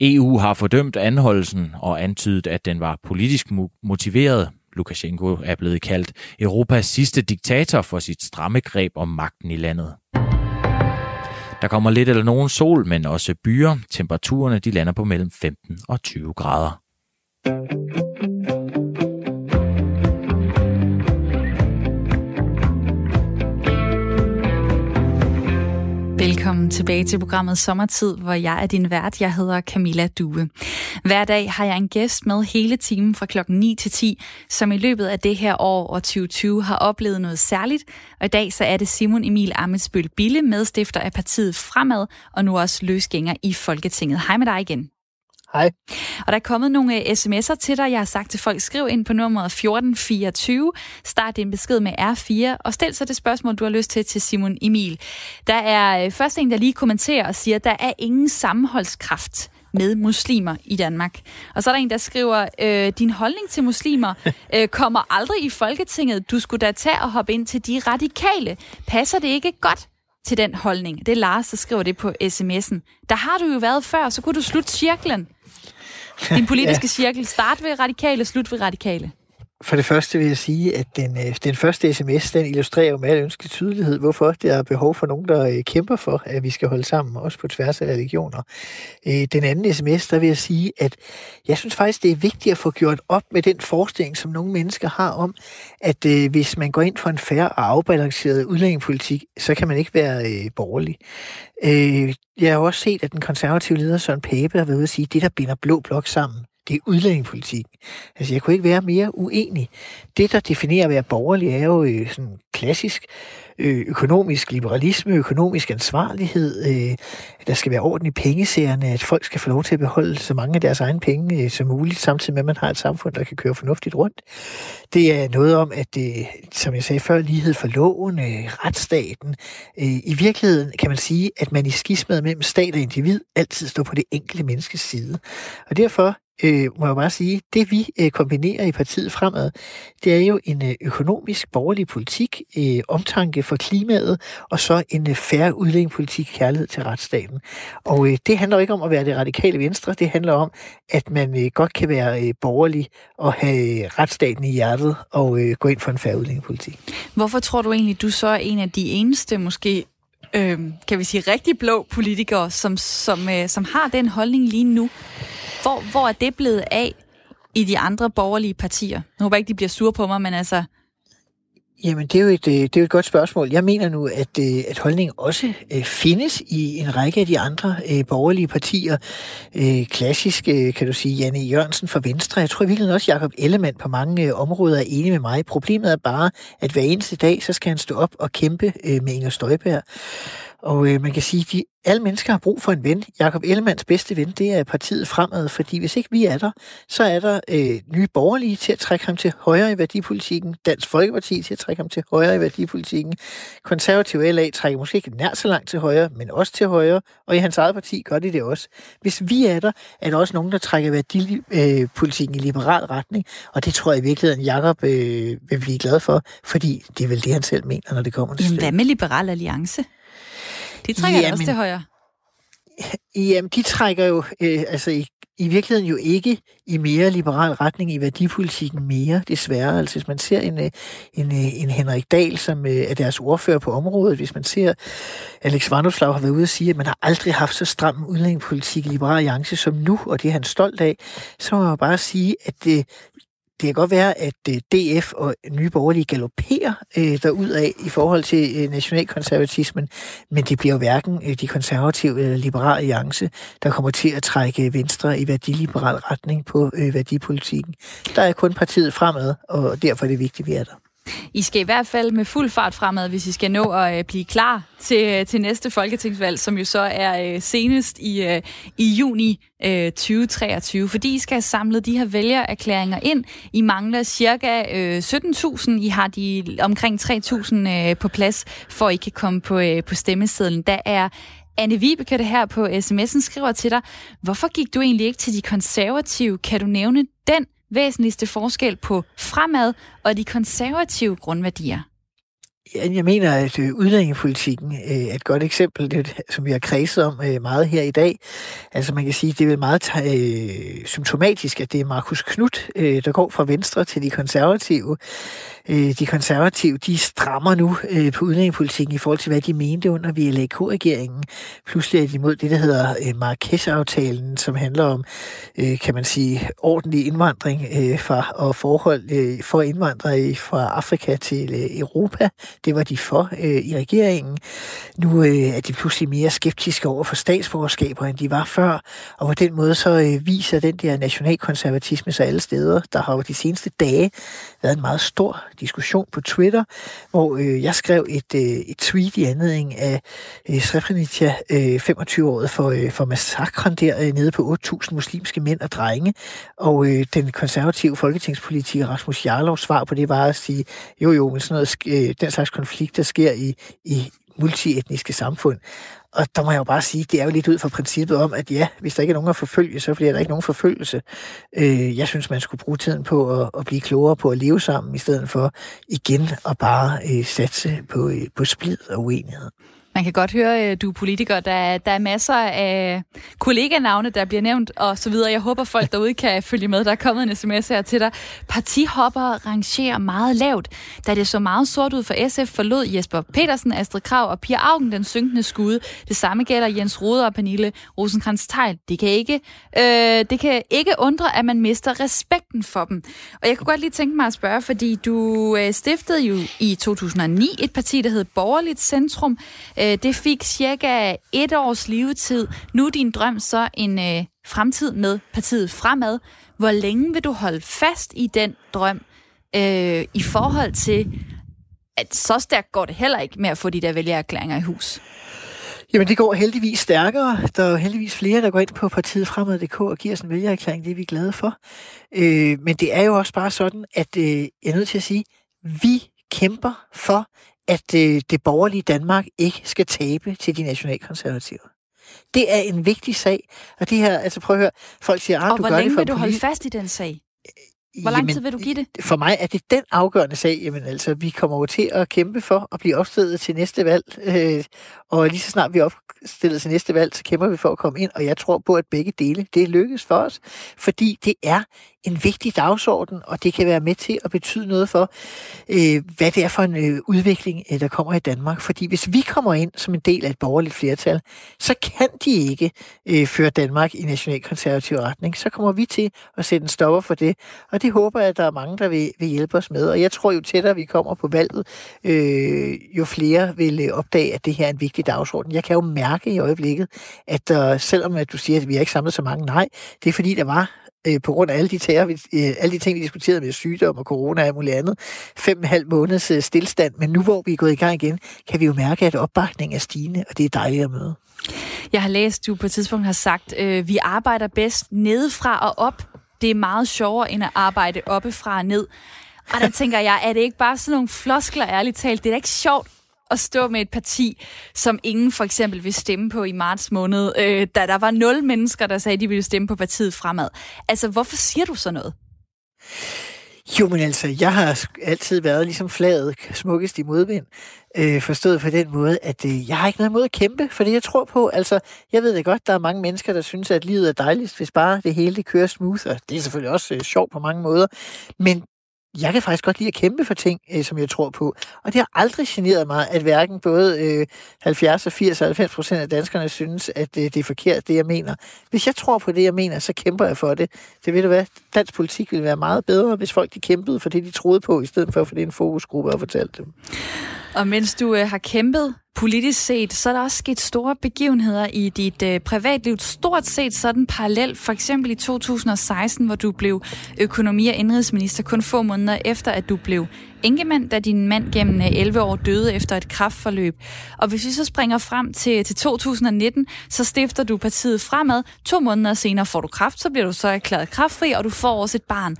EU har fordømt anholdelsen og antydet, at den var politisk motiveret. Lukashenko er blevet kaldt Europas sidste diktator for sit stramme greb om magten i landet. Der kommer lidt eller nogen sol, men også byer. Temperaturerne de lander på mellem 15 og 20 grader. Velkommen tilbage til programmet Sommertid, hvor jeg er din vært. Jeg hedder Camilla Due. Hver dag har jeg en gæst med hele timen fra klokken 9 til 10, som i løbet af det her år og 2020 har oplevet noget særligt. Og i dag så er det Simon Emil Amitsbøl Bille, medstifter af partiet Fremad, og nu også løsgænger i Folketinget. Hej med dig igen. Hej. Og der er kommet nogle øh, sms'er til dig. Jeg har sagt til folk, skriv ind på nummeret 1424, start din besked med R4, og stil så det spørgsmål, du har lyst til til Simon Emil. Der er øh, først en, der lige kommenterer og siger, der er ingen sammenholdskraft med muslimer i Danmark. Og så er der en, der skriver, øh, din holdning til muslimer øh, kommer aldrig i Folketinget. Du skulle da tage og hoppe ind til de radikale. Passer det ikke godt til den holdning? Det er Lars, der skriver det på sms'en. Der har du jo været før, så kunne du slutte cirklen. Din politiske ja. cirkel. Start ved radikale, slut ved radikale. For det første vil jeg sige, at den, øh, den første sms, den illustrerer jo med al ønskelig tydelighed, hvorfor der er behov for nogen, der øh, kæmper for, at vi skal holde sammen, også på tværs af religioner. Øh, den anden sms, der vil jeg sige, at jeg synes faktisk, det er vigtigt at få gjort op med den forestilling, som nogle mennesker har om, at hvis man går ind for en færre og afbalanceret udlændingepolitik, så kan man ikke være borgerlig. Jeg har også set, at den konservative leder Søren Pape har været ude at sige, at det, der binder blå blok sammen, det er udlændingepolitik. Altså, jeg kunne ikke være mere uenig. Det, der definerer at være borgerlig, er jo øh, sådan klassisk øh, økonomisk liberalisme, økonomisk ansvarlighed, øh, der skal være orden i pengesagerne, at folk skal få lov til at beholde så mange af deres egne penge øh, som muligt, samtidig med, at man har et samfund, der kan køre fornuftigt rundt. Det er noget om, at det, som jeg sagde før, lighed for loven, øh, retsstaten. Øh, I virkeligheden kan man sige, at man i skismet mellem stat og individ altid står på det enkelte menneskes side. Og derfor øh, må jeg bare sige, det vi øh, kombinerer i partiet fremad, det er jo en øh, økonomisk borgerlig politik, øh, omtanke for klimaet, og så en øh, færre udlændingepolitik, kærlighed til retsstaten. Og øh, det handler ikke om at være det radikale venstre, det handler om, at man øh, godt kan være øh, borgerlig og have øh, retsstaten i hjertet og øh, gå ind for en færre udlændingepolitik. Hvorfor tror du egentlig, du så er en af de eneste, måske øh, kan vi sige, rigtig blå politikere, som, som, øh, som har den holdning lige nu? Hvor, hvor er det blevet af i de andre borgerlige partier? Jeg håber ikke, de bliver sure på mig, men altså... Jamen, det er, jo et, øh, det er jo et godt spørgsmål. Jeg mener nu, at, øh, at holdningen også øh, findes i en række af de andre borgerlige partier. Klassisk, kan du sige, Janne Jørgensen fra Venstre. Jeg tror virkelig også, Jacob Ellemann på mange områder er enig med mig. Problemet er bare, at hver eneste dag, så skal han stå op og kæmpe med Inger Støjberg. Og øh, man kan sige, at de, alle mennesker har brug for en ven. Jakob Ellemanns bedste ven, det er partiet fremad, fordi hvis ikke vi er der, så er der øh, nye borgerlige til at trække ham til højre i værdipolitikken, Dansk Folkeparti til at trække ham til højre i værdipolitikken, Konservativ LA trækker måske ikke nær så langt til højre, men også til højre, og i hans eget parti gør de det også. Hvis vi er der, er der også nogen, der trækker værdipolitikken i liberal retning, og det tror jeg i virkeligheden, Jakob øh, vil blive glad for, fordi det er vel det, han selv mener, når det kommer til Jamen, hvad med Liberal Alliance? De trækker jamen, også til højre. Jamen, de trækker jo øh, altså i, i virkeligheden jo ikke i mere liberal retning i værdipolitikken mere, desværre. Altså hvis man ser en, øh, en, øh, en Henrik Dahl, som øh, er deres ordfører på området, hvis man ser Alex Vandoslav har været ude og sige, at man har aldrig haft så stram udlændingepolitik i Liberal Alliance som nu, og det er han stolt af, så må man bare sige, at det, det kan godt være, at øh, DF og Nye Borgerlige galopperer øh, af i forhold til øh, nationalkonservatismen, men det bliver jo hverken øh, de konservative eller liberale alliance, der kommer til at trække Venstre i værdiliberal retning på øh, værdipolitikken. Der er kun partiet fremad, og derfor er det vigtigt, at vi er der. I skal i hvert fald med fuld fart fremad, hvis I skal nå at øh, blive klar til, øh, til næste folketingsvalg, som jo så er øh, senest i, øh, i juni øh, 2023, fordi I skal have samlet de her vælgererklæringer ind. I mangler cirka 17.000. I har de omkring 3.000 på plads, for I kan komme på, på stemmesedlen. Der er Anne Vibeke, det her på sms'en, skriver til dig, hvorfor gik du egentlig ikke til de konservative? Kan du nævne den væsentligste forskel på fremad og de konservative grundværdier? Jeg mener, at øh, udlændingepolitikken øh, er et godt eksempel, det, som vi har kredset om øh, meget her i dag. Altså man kan sige, at det er vel meget symptomatisk, at det er Markus Knudt, der går fra Venstre til de konservative. Øh, de konservative, de strammer nu øh, på udlændingepolitikken i forhold til, hvad de mente under VLAK-regeringen. Pludselig er de imod det, der hedder øh, Marrakesh-aftalen, som handler om, kan man sige, ordentlig indvandring fra, og forhold for indvandrere fra Afrika til Europa. Det var de for øh, i regeringen. Nu øh, er de pludselig mere skeptiske over for statsborgerskaber, end de var før. Og på den måde så øh, viser den der nationalkonservatisme sig alle steder. Der har jo de seneste dage været en meget stor diskussion på Twitter, hvor øh, jeg skrev et, øh, et tweet i anledning af øh, Srebrenica, øh, 25-året for, øh, for massakren der øh, nede på 8.000 muslimske mænd og drenge. Og øh, den konservative folketingspolitiker Rasmus Jarlovs svar på det var at sige, jo jo, men sådan noget, øh, den slags konflikter sker i, i multietniske samfund. Og der må jeg jo bare sige, det er jo lidt ud fra princippet om, at ja, hvis der ikke er nogen at forfølge, så bliver der ikke nogen forfølgelse. Øh, jeg synes, man skulle bruge tiden på at, at blive klogere på at leve sammen, i stedet for igen at bare øh, satse på, øh, på splid og uenighed. Man kan godt høre, at du er politiker. Der, der er masser af kolleganavne, der bliver nævnt og så videre. Jeg håber, folk derude kan følge med. Der er kommet en sms her til dig. Partihopper rangerer meget lavt. Da det så meget sort ud for SF, forlod Jesper Petersen, Astrid Krav og Pia Augen den synkende skude. Det samme gælder Jens Rode og Pernille rosenkrantz teil Det kan ikke, øh, det kan ikke undre, at man mister respekten for dem. Og jeg kunne godt lige tænke mig at spørge, fordi du øh, stiftede jo i 2009 et parti, der hed Borgerligt Centrum. Øh, Øh, det fik cirka et års levetid. Nu er din drøm så en øh, fremtid med partiet fremad. Hvor længe vil du holde fast i den drøm øh, i forhold til, at så stærkt går det heller ikke med at få de der vælgererklæringer i hus? Jamen, det går heldigvis stærkere. Der er heldigvis flere, der går ind på partiet fremad.dk og giver os en vælgererklæring. Det er vi glade for. Øh, men det er jo også bare sådan, at øh, jeg er nødt til at sige, vi kæmper for, at øh, det borgerlige Danmark ikke skal tabe til de nationalkonservative. Det er en vigtig sag, og det her, altså prøv at høre, folk siger, ah, du hvor gør længe det for vil du holde fast i den sag? Hvor lang tid vil du give det? For mig er det den afgørende sag. Jamen altså, vi kommer over til at kæmpe for at blive opstillet til næste valg. Øh, og lige så snart vi er opstillet til næste valg, så kæmper vi for at komme ind. Og jeg tror på, at begge dele, det lykkes for os. Fordi det er en vigtig dagsorden, og det kan være med til at betyde noget for, øh, hvad det er for en øh, udvikling, øh, der kommer i Danmark. Fordi hvis vi kommer ind som en del af et borgerligt flertal, så kan de ikke øh, føre Danmark i nationalkonservativ retning. Så kommer vi til at sætte en stopper for det, og det håber jeg, at der er mange, der vil, vil hjælpe os med. Og jeg tror jo tættere vi kommer på valget, øh, jo flere vil øh, opdage, at det her er en vigtig dagsorden. Jeg kan jo mærke i øjeblikket, at øh, selvom at du siger, at vi har ikke samlet så mange, nej, det er fordi, der var øh, på grund af alle de, tager, vi, øh, alle de ting, vi diskuterede med sygdom og corona og alt muligt andet. Fem og halv måneds øh, stillstand, men nu hvor vi er gået i gang igen, kan vi jo mærke, at opbakningen er stigende, og det er dejligt at møde. Jeg har læst, du på et tidspunkt har sagt, øh, vi arbejder bedst nedefra og op. Det er meget sjovere end at arbejde oppefra og ned. Og der tænker jeg, er det ikke bare sådan nogle floskler, ærligt talt? Det er da ikke sjovt at stå med et parti, som ingen for eksempel vil stemme på i marts måned, øh, da der var nul mennesker, der sagde, at de ville stemme på partiet fremad. Altså, hvorfor siger du så noget? Jo, men altså, jeg har altid været ligesom flaget smukkest i modvind. Øh, forstået på den måde, at øh, jeg har ikke noget mod at kæmpe, for det jeg tror på, altså, jeg ved det godt, der er mange mennesker, der synes, at livet er dejligst, hvis bare det hele det kører smooth, og det er selvfølgelig også øh, sjovt på mange måder, men jeg kan faktisk godt lide at kæmpe for ting, øh, som jeg tror på. Og det har aldrig generet mig, at hverken både øh, 70 og 80 og 90 procent af danskerne synes, at øh, det er forkert, det jeg mener. Hvis jeg tror på det, jeg mener, så kæmper jeg for det. Det ved du hvad, dansk politik ville være meget bedre, hvis folk de kæmpede for det, de troede på, i stedet for at få det en fokusgruppe og fortalt dem. Og mens du øh, har kæmpet politisk set, så er der også sket store begivenheder i dit øh, privatliv. Stort set sådan parallelt, for eksempel i 2016, hvor du blev økonomi- og indrigsminister kun få måneder efter, at du blev enkemand, da din mand gennem øh, 11 år døde efter et kraftforløb. Og hvis vi så springer frem til, til 2019, så stifter du partiet fremad. To måneder senere får du kraft, så bliver du så erklæret kraftfri, og du får også et barn.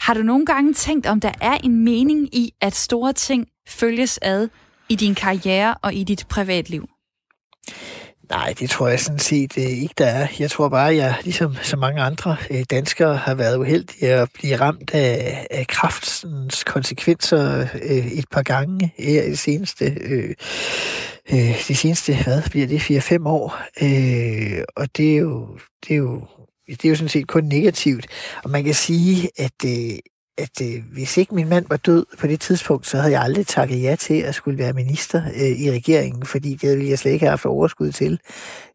Har du nogle gange tænkt, om der er en mening i, at store ting følges ad i din karriere og i dit privatliv? Nej, det tror jeg sådan set øh, ikke, der er. Jeg tror bare, at jeg, ligesom så mange andre øh, danskere, har været uheldig at blive ramt af, af kraftens konsekvenser øh, et par gange her i de seneste, øh, øh, de seneste, hvad bliver det, 4-5 år. Øh, og det er jo, det er jo det er jo sådan set kun negativt. Og man kan sige, at, øh, at øh, hvis ikke min mand var død på det tidspunkt, så havde jeg aldrig takket ja til at skulle være minister øh, i regeringen, fordi det ville jeg slet ikke have haft overskud til.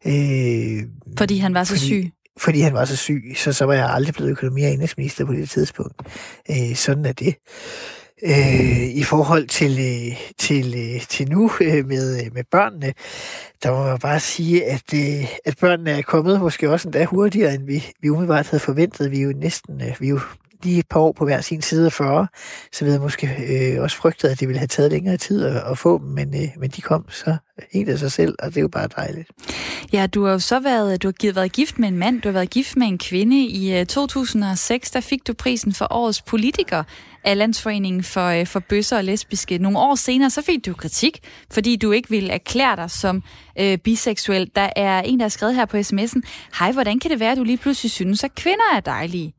Øh, fordi han var så fordi, syg? Fordi han var så syg, så, så var jeg aldrig blevet økonomi- og indrigsminister på det tidspunkt. Øh, sådan er det. Øh, I forhold til, øh, til, øh, til nu øh, med, med børnene, der må man bare sige, at, at børnene er kommet måske også endda hurtigere, end vi, vi umiddelbart havde forventet. Vi er jo næsten, vi er jo lige et par år på hver sin side af 40, så vi jeg måske øh, også frygtet, at det ville have taget længere tid at, at få dem, men, øh, men de kom så helt af sig selv, og det er jo bare dejligt. Ja, du har jo så været, du har givet, været gift med en mand, du har været gift med en kvinde. I øh, 2006, der fik du prisen for årets politiker af Landsforeningen for, øh, for bøsser og lesbiske. Nogle år senere, så fik du kritik, fordi du ikke ville erklære dig som øh, biseksuel. Der er en, der har skrevet her på sms'en, hej, hvordan kan det være, at du lige pludselig synes, at kvinder er dejlige?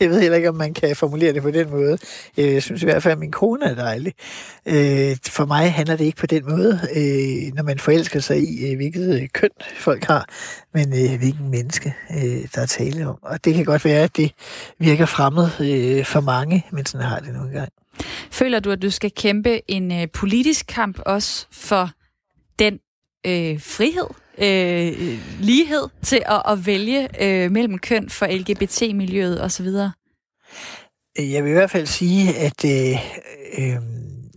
Jeg ved heller ikke, om man kan formulere det på den måde. Øh, jeg synes i hvert fald, at min kone er dejlig. Øh, for mig handler det ikke på den måde, øh, når man forelsker sig i, hvilket køn folk har, men hvilken menneske, der er tale om. Og det kan godt være, at det virker fremmed for mange, men sådan har det nogle gange. Føler du, at du skal kæmpe en politisk kamp også for den øh, frihed, øh, lighed til at, at vælge øh, mellem køn for LGBT-miljøet osv.? Jeg vil i hvert fald sige, at øh, øh,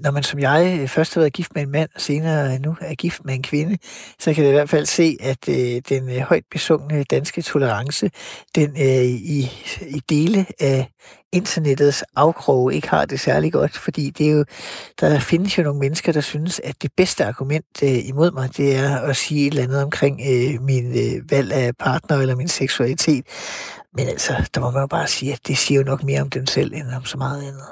når man som jeg øh, først har været gift med en mand, og senere nu er gift med en kvinde, så kan jeg i hvert fald se, at øh, den øh, højt besungne danske tolerance, den øh, i, i dele af internettets afkroge ikke har det særlig godt, fordi det er jo, der findes jo nogle mennesker, der synes, at det bedste argument øh, imod mig, det er at sige et eller andet omkring øh, min øh, valg af partner eller min seksualitet. Men altså, der må man jo bare sige, at det siger jo nok mere om dem selv, end om så meget andet.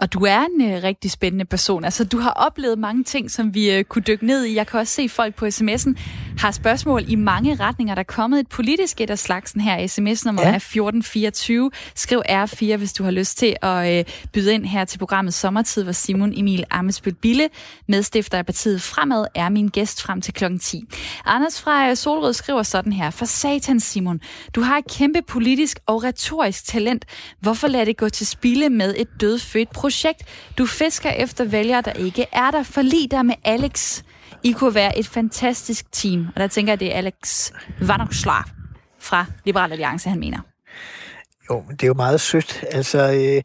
Og du er en øh, rigtig spændende person. Altså, du har oplevet mange ting, som vi øh, kunne dykke ned i. Jeg kan også se folk på sms'en har spørgsmål i mange retninger. Der er kommet et politisk et af slagsen her. SMS-nummer ja. er 1424. Skriv R4, hvis du har lyst til at uh, byde ind her til programmet Sommertid, hvor Simon Emil Amesbøl Bille, medstifter af partiet Fremad, er min gæst frem til klokken 10. Anders fra Solrød skriver sådan her. For satan, Simon, du har et kæmpe politisk og retorisk talent. Hvorfor lade det gå til spilde med et dødfødt projekt. Du fisker efter vælgere, der ikke er der. Forlig dig med Alex. I kunne være et fantastisk team. Og der tænker jeg, det er Alex Vanokslav fra Liberal Alliance, han mener. Jo, men det er jo meget sødt. Altså, øh,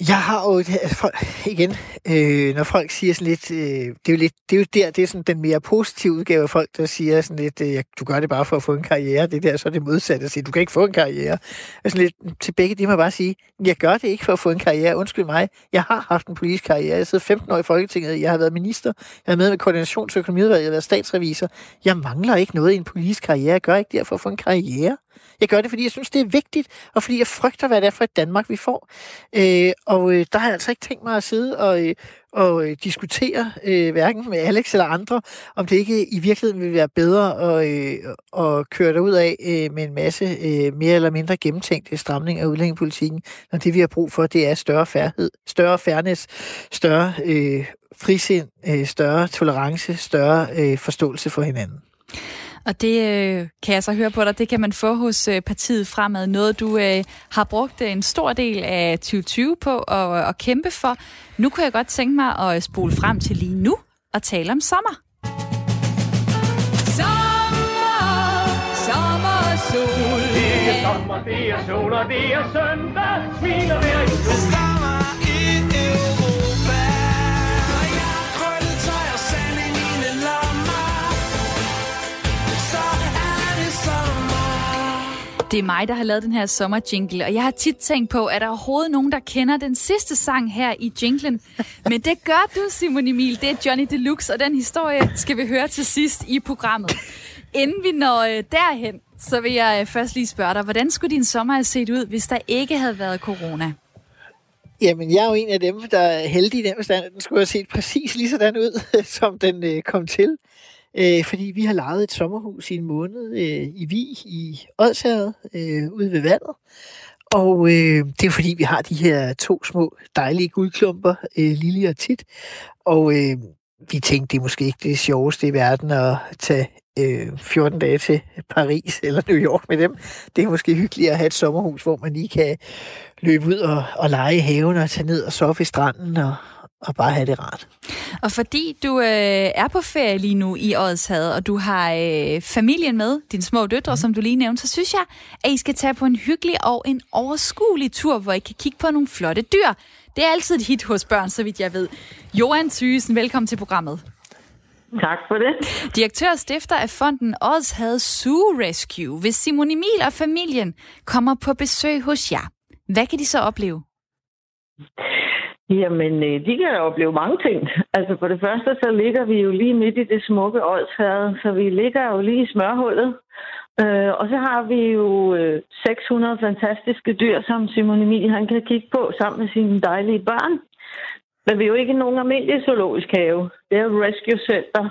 jeg har jo, altså, igen, øh, når folk siger sådan lidt, øh, det er jo lidt, det er jo der, det er sådan den mere positive udgave af folk, der siger sådan lidt, øh, du gør det bare for at få en karriere, det der, så er det modsatte. At sige, du kan ikke få en karriere. Og sådan lidt, til begge de må jeg bare sige, jeg gør det ikke for at få en karriere, undskyld mig, jeg har haft en politisk karriere, jeg sidder 15 år i Folketinget, jeg har været minister, jeg har med med koordinationsøkonomiudvalget, jeg har været statsrevisor, jeg mangler ikke noget i en politisk karriere, jeg gør ikke det for at få en karriere. Jeg gør det, fordi jeg synes, det er vigtigt, og fordi jeg frygter, hvad det er for et Danmark, vi får. Øh, og øh, der har jeg altså ikke tænkt mig at sidde og, øh, og øh, diskutere, øh, hverken med Alex eller andre, om det ikke i virkeligheden vil være bedre at, øh, at køre derud af øh, med en masse øh, mere eller mindre gennemtænkte stramning af udlændingepolitikken, når det vi har brug for, det er større færdighed, større fairness, større øh, frisind, øh, større tolerance, større øh, forståelse for hinanden. Og det øh, kan jeg så høre på dig, det kan man få hos øh, partiet fremad. Noget, du øh, har brugt en stor del af 2020 på at, at kæmpe for. Nu kunne jeg godt tænke mig at spole frem til lige nu og tale om sommer. Sommer, sommer, sol. Det er sommer, det er sol, og det er søndag. Smiler hver i Det er mig, der har lavet den her sommerjingle, og jeg har tit tænkt på, at der overhovedet nogen, der kender den sidste sang her i jinglen. Men det gør du, Simon Emil. Det er Johnny Deluxe, og den historie skal vi høre til sidst i programmet. Inden vi når øh, derhen, så vil jeg øh, først lige spørge dig, hvordan skulle din sommer have set ud, hvis der ikke havde været corona? Jamen, jeg er jo en af dem, der er heldig i den forstand, at den skulle have set præcis lige sådan ud, som den øh, kom til øh, fordi vi har lejet et sommerhus i en måned øh, i Vi i Odsherred, øh, ude ved vandet. Og øh, det er fordi, vi har de her to små dejlige guldklumper, øh, Lille og Tit. Og øh, vi tænkte, det er måske ikke det sjoveste i verden at tage øh, 14 dage til Paris eller New York med dem. Det er måske hyggeligt at have et sommerhus, hvor man lige kan løbe ud og, og lege i haven og tage ned og sove i stranden og, og bare have det rart. Og fordi du øh, er på ferie lige nu i Odshavet, og du har øh, familien med, dine små døtre, mm. som du lige nævnte, så synes jeg, at I skal tage på en hyggelig og en overskuelig tur, hvor I kan kigge på nogle flotte dyr. Det er altid et hit hos børn, så vidt jeg ved. Johan Thysen, velkommen til programmet. Tak for det. Direktør og stifter af fonden Odshavet Zoo Rescue. Hvis Simon Emil og familien kommer på besøg hos jer, hvad kan de så opleve? Jamen, øh, de kan opleve mange ting. Altså for det første, så ligger vi jo lige midt i det smukke Odshavet, så vi ligger jo lige i smørhullet. Øh, og så har vi jo øh, 600 fantastiske dyr, som Simon Emil han kan kigge på sammen med sine dejlige børn. Men vi er jo ikke nogen almindelig zoologisk have. Det er jo rescue center,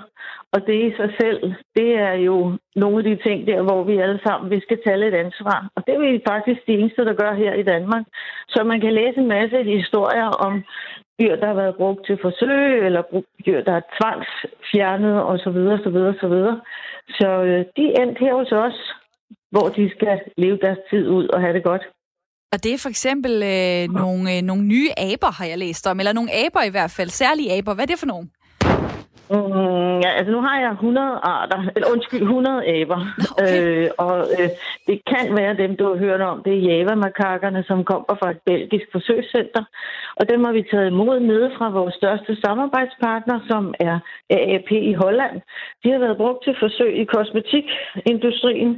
og det i sig selv, det er jo nogle af de ting der, hvor vi alle sammen vi skal tage lidt ansvar. Og det er vi faktisk de eneste, der gør her i Danmark. Så man kan læse en masse historier om dyr, der har været brugt til forsøg, eller dyr, der er tvangsfjernet osv. osv. osv. Så øh, de endte her hos os, hvor de skal leve deres tid ud og have det godt. Og det er for eksempel øh, nogle, øh, nogle nye aber, har jeg læst om, eller nogle aber i hvert fald, særlige aber. Hvad er det for nogle? Mm, ja, altså nu har jeg 100 arter, eller undskyld, 100 aber. Okay. Øh, og øh, det kan være dem, du har hørt om. Det er Java-makakerne, som kommer fra et belgisk forsøgscenter. Og dem har vi taget imod nede fra vores største samarbejdspartner, som er AAP i Holland. De har været brugt til forsøg i kosmetikindustrien,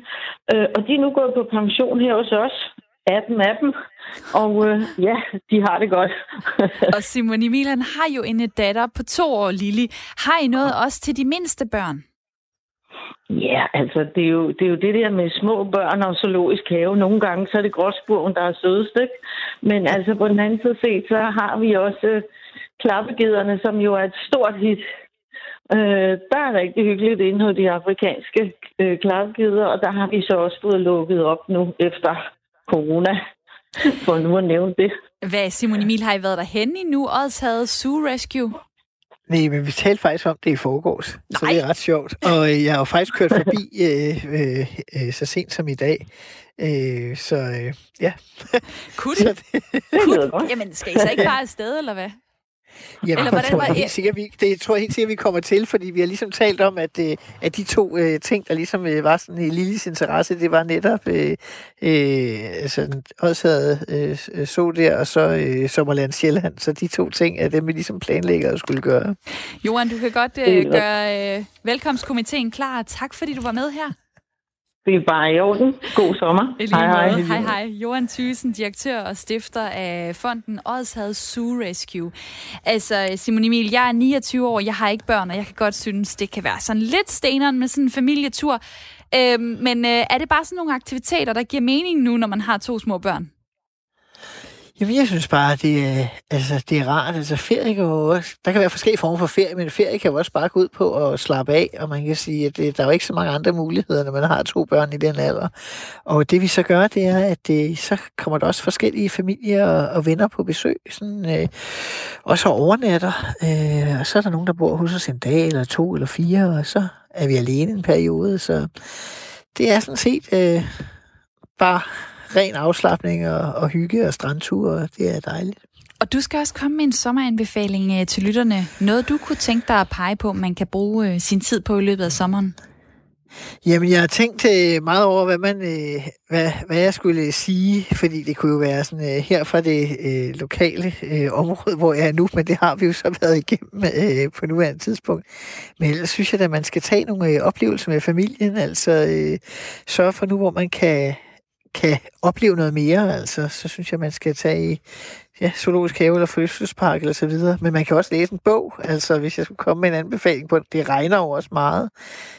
øh, og de er nu gået på pension her hos os af dem af dem. Og øh, ja, de har det godt. og Simon Emil, han har jo en datter på to år, Lili. Har I noget også til de mindste børn? Ja, altså det er, jo, det er jo det der med små børn og zoologisk have. Nogle gange så er det gråspuren, der er sødest, ikke? Men altså på den anden side set, så har vi også øh, klappegederne, som jo er et stort hit. Øh, der er rigtig hyggeligt inde hos de afrikanske øh, klappegeder, og der har vi så også fået lukket op nu efter corona, for nu at nævne det. Hvad, Simon Emil, har I været derhen i nu? havde Zoo Rescue? Nej, men vi talte faktisk om det i forgårs, Nej. så det er ret sjovt. Og øh, jeg har jo faktisk kørt forbi øh, øh, øh, så sent som i dag. Øh, så øh, ja. Kunne det? Kunne, jamen, skal I så ikke bare afsted, eller hvad? Jamen, Eller hvordan var helt sikkert, vi, det tror jeg helt sikkert, vi kommer til, fordi vi har ligesom talt om, at, øh, at de to øh, ting, der ligesom øh, var sådan i Lillis interesse, det var netop øh, øh, altså, også havde øh, så der, og så øh, Sommerland Sjælland. Så de to ting er dem, vi ligesom planlægger at skulle gøre. Johan, du kan godt øh, gøre øh, velkomstkomiteen klar. Tak, fordi du var med her. Det er bare i orden. God sommer. Hej, hej. hej, hej. Johan Thysen, direktør og stifter af fonden Odshavet Zoo Rescue. Altså, Simon Emil, jeg er 29 år, jeg har ikke børn, og jeg kan godt synes, det kan være sådan lidt steneren med sådan en familietur. Øhm, men øh, er det bare sådan nogle aktiviteter, der giver mening nu, når man har to små børn? Jamen, jeg synes bare, det er, altså, det er rart. Altså, ferie kan jo også, der kan være forskellige former for ferie, men ferie kan jo også bare gå ud på at slappe af, og man kan sige, at det, der er jo ikke så mange andre muligheder, når man har to børn i den alder. Og det vi så gør, det er, at det, så kommer der også forskellige familier og, og venner på besøg, sådan, øh, også overnatter. Øh, og så er der nogen, der bor hos os en dag, eller to, eller fire, og så er vi alene en periode, så det er sådan set øh, bare ren afslappning og, og hygge og strandture, det er dejligt. Og du skal også komme med en sommeranbefaling øh, til lytterne. Noget, du kunne tænke dig at pege på, man kan bruge øh, sin tid på i løbet af sommeren? Jamen, jeg har tænkt øh, meget over, hvad, man, hvad, hvad jeg skulle sige, fordi det kunne jo være sådan her fra det øh, lokale øh, område, hvor jeg er nu, men det har vi jo så været igennem øh, på nuværende tidspunkt. Men ellers synes jeg, at man skal tage nogle oplevelser med familien, altså sørge for nu, hvor man kan kan opleve noget mere, altså, så synes jeg, man skal tage i ja, zoologisk have eller fødselspark eller så videre. Men man kan også læse en bog, altså hvis jeg skulle komme med en anbefaling på, det regner over os meget,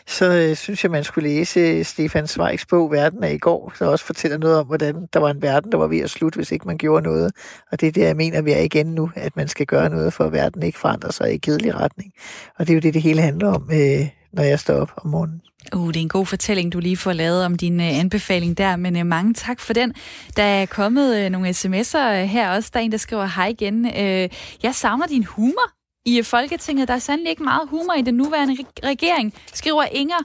så øh, synes jeg, man skulle læse øh, Stefan Zweigs bog, Verden af i går, der også fortæller noget om, hvordan der var en verden, der var ved at slutte, hvis ikke man gjorde noget. Og det er det, jeg mener, vi er igen nu, at man skal gøre noget, for at verden ikke forandrer sig i kedelig retning. Og det er jo det, det hele handler om. Øh, når jeg står op om morgenen. Uh, det er en god fortælling, du lige får lavet om din uh, anbefaling der, men uh, mange tak for den. Der er kommet uh, nogle sms'er uh, her også. Der er en, der skriver hej igen. Uh, jeg savner din humor i Folketinget. Der er sandelig ikke meget humor i den nuværende regering, skriver Inger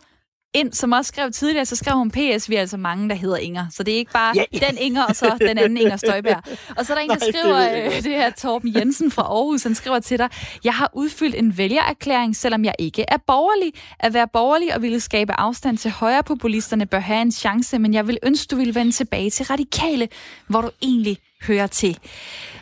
ind, som også skrev tidligere, så skrev hun PS, vi er altså mange, der hedder Inger. Så det er ikke bare yeah. den Inger, og så den anden Inger Støjberg. Og så er der en, der skriver, det, øh, det her Torben Jensen fra Aarhus, han skriver til dig, jeg har udfyldt en vælgererklæring, selvom jeg ikke er borgerlig. At være borgerlig og ville skabe afstand til højre populisterne bør have en chance, men jeg vil ønske, du vil vende tilbage til radikale, hvor du egentlig hører til.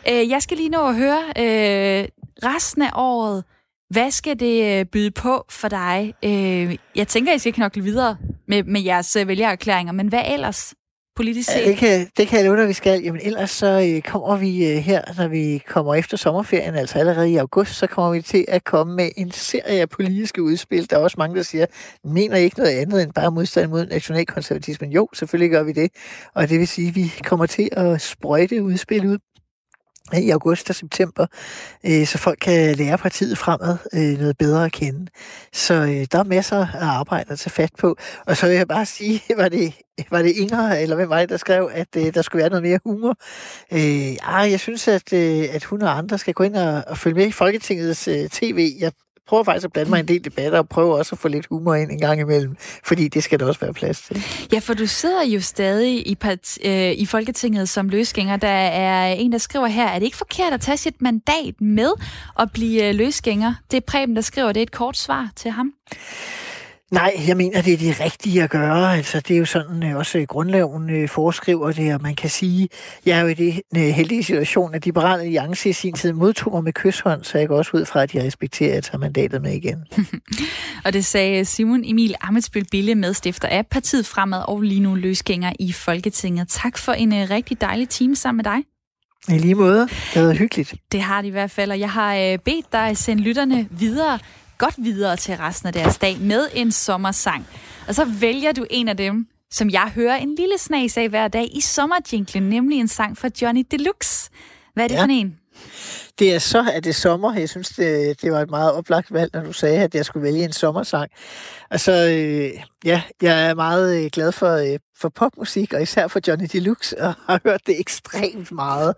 Øh, jeg skal lige nå at høre øh, resten af året, hvad skal det øh, byde på for dig? Øh, jeg tænker, I skal knokle videre med, med jeres øh, vælgererklæringer, men hvad ellers? politisk set? Ja, det, kan, det kan jeg love dig, vi skal. Jamen ellers så øh, kommer vi øh, her, når vi kommer efter sommerferien, altså allerede i august, så kommer vi til at komme med en serie af politiske udspil. Der er også mange, der siger, mener ikke noget andet end bare modstand mod nationalkonservatismen. Jo, selvfølgelig gør vi det. Og det vil sige, at vi kommer til at sprøjte udspil ud i august og september, øh, så folk kan lære partiet fremad øh, noget bedre at kende. Så øh, der er masser af arbejde at tage fat på. Og så vil jeg bare sige, var det, var det Inger, eller hvem var det, der skrev, at øh, der skulle være noget mere humor? Øh, jeg synes, at, øh, at hun og andre skal gå ind og, og følge med i Folketingets øh, tv. Jeg prøver faktisk at blande mig en del debatter, og prøver også at få lidt humor ind en gang imellem, fordi det skal der også være plads til. Ja, for du sidder jo stadig i, part, øh, i Folketinget som løsgænger. Der er en, der skriver her, er det ikke forkert at tage sit mandat med og blive øh, løsgænger? Det er Preben, der skriver, det er et kort svar til ham. Nej, jeg mener, det er det rigtige at gøre. Altså, det er jo sådan, øh, også grundloven øh, foreskriver det, og man kan sige, jeg er jo i det øh, heldige situation, at Liberale Alliance i sin tid modtog mig med kysshånd, så jeg går også ud fra, at jeg respekterer at tage mandatet med igen. og det sagde Simon Emil Amitsbøl Bille, medstifter af Partiet Fremad og lige nu løsgænger i Folketinget. Tak for en rigtig dejlig time sammen med dig. I lige måde. Det har været hyggeligt. Det har det i hvert fald, og jeg har bedt dig sende lytterne videre godt videre til resten af deres dag med en sommersang. Og så vælger du en af dem, som jeg hører en lille snas af hver dag i sommerjinklen, nemlig en sang fra Johnny Deluxe. Hvad er det ja. for en? Det er så, at det er sommer. Jeg synes, det, det var et meget oplagt valg, når du sagde, at jeg skulle vælge en sommersang. Altså, øh, ja, jeg er meget øh, glad for, øh, for popmusik, og især for Johnny Deluxe, og har hørt det ekstremt meget.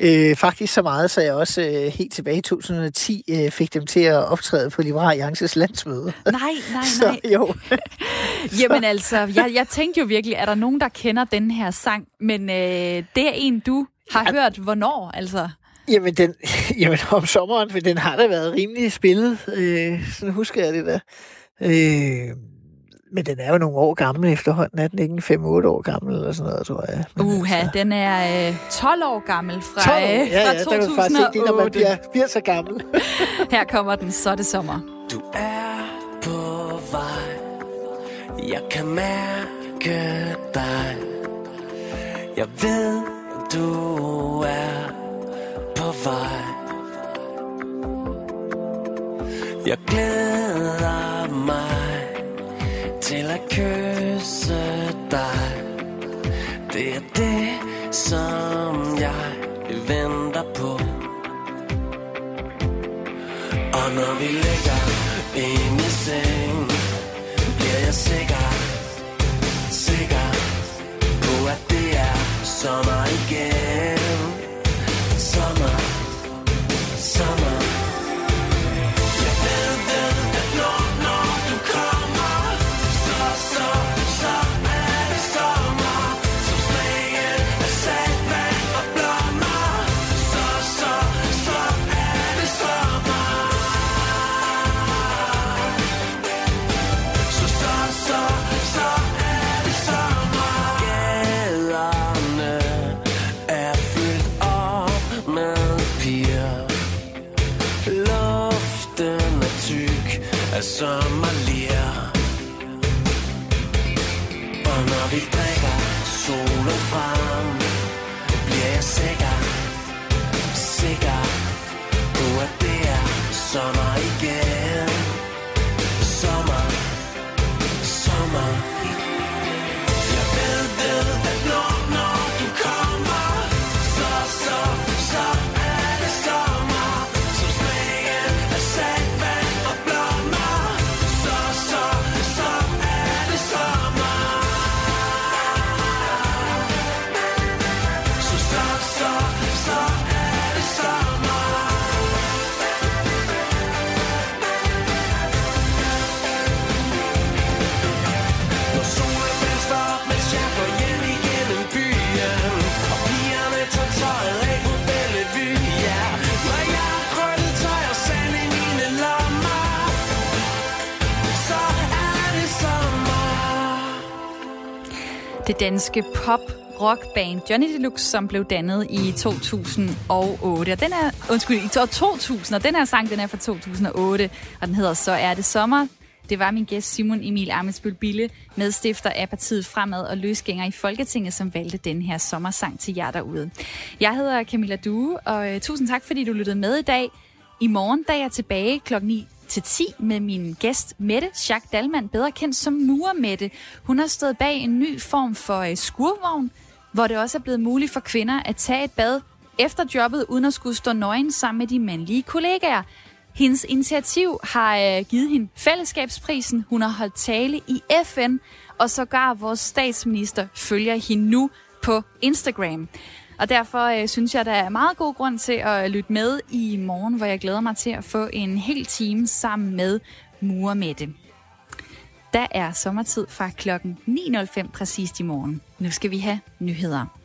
Øh, faktisk så meget, så jeg også øh, helt tilbage i 2010 øh, fik dem til at optræde på Liberal Alliances landsmøde. Nej, nej, nej. så, jo. Jamen altså, jeg, jeg tænkte jo virkelig, er der nogen, der kender den her sang? Men øh, det er en, du har ja. hørt hvornår, altså? Jamen, den, jamen om sommeren, for den har da været rimelig spillet. Øh, sådan husker jeg det der. Øh, men den er jo nogle år gammel efterhånden. Er den ikke 5-8 år gammel eller sådan noget, tror jeg. Men Uha, altså. den er øh, 12 år gammel fra, 12 år? Ja, fra ja, 2008. Der kan faktisk ikke det, når man bliver, bliver så gammel. Her kommer den, så er det sommer. Du er på vej Jeg kan mærke dig Jeg ved, du er på vej Jeg glæder mig til at kysse dig. Det er det, som jeg venter på. Og når vi ligger inde i seng Bliver jeg sikker, sikker På at det er sommer. Danske pop rockband Johnny Deluxe, som blev dannet i 2008. Og den er, undskyld, i 2000, og den her sang, den er fra 2008, og den hedder Så er det sommer. Det var min gæst Simon Emil Amitsbøl Bille, medstifter af partiet Fremad og løsgænger i Folketinget, som valgte den her sommersang til jer derude. Jeg hedder Camilla Due, og øh, tusind tak, fordi du lyttede med i dag. I morgen, da jeg er tilbage klokken 9 til 10 med min gæst Mette Jacques Dalman, bedre kendt som Mure Mette. Hun har stået bag en ny form for øh, skurvogn, hvor det også er blevet muligt for kvinder at tage et bad efter jobbet, uden at skulle stå nøgen sammen med de mandlige kollegaer. Hendes initiativ har øh, givet hende fællesskabsprisen. Hun har holdt tale i FN, og sågar vores statsminister følger hende nu på Instagram. Og derfor øh, synes jeg, der er meget god grund til at lytte med i morgen, hvor jeg glæder mig til at få en hel time sammen med Murmette. Der er sommertid fra klokken 9.05 præcist i morgen. Nu skal vi have nyheder.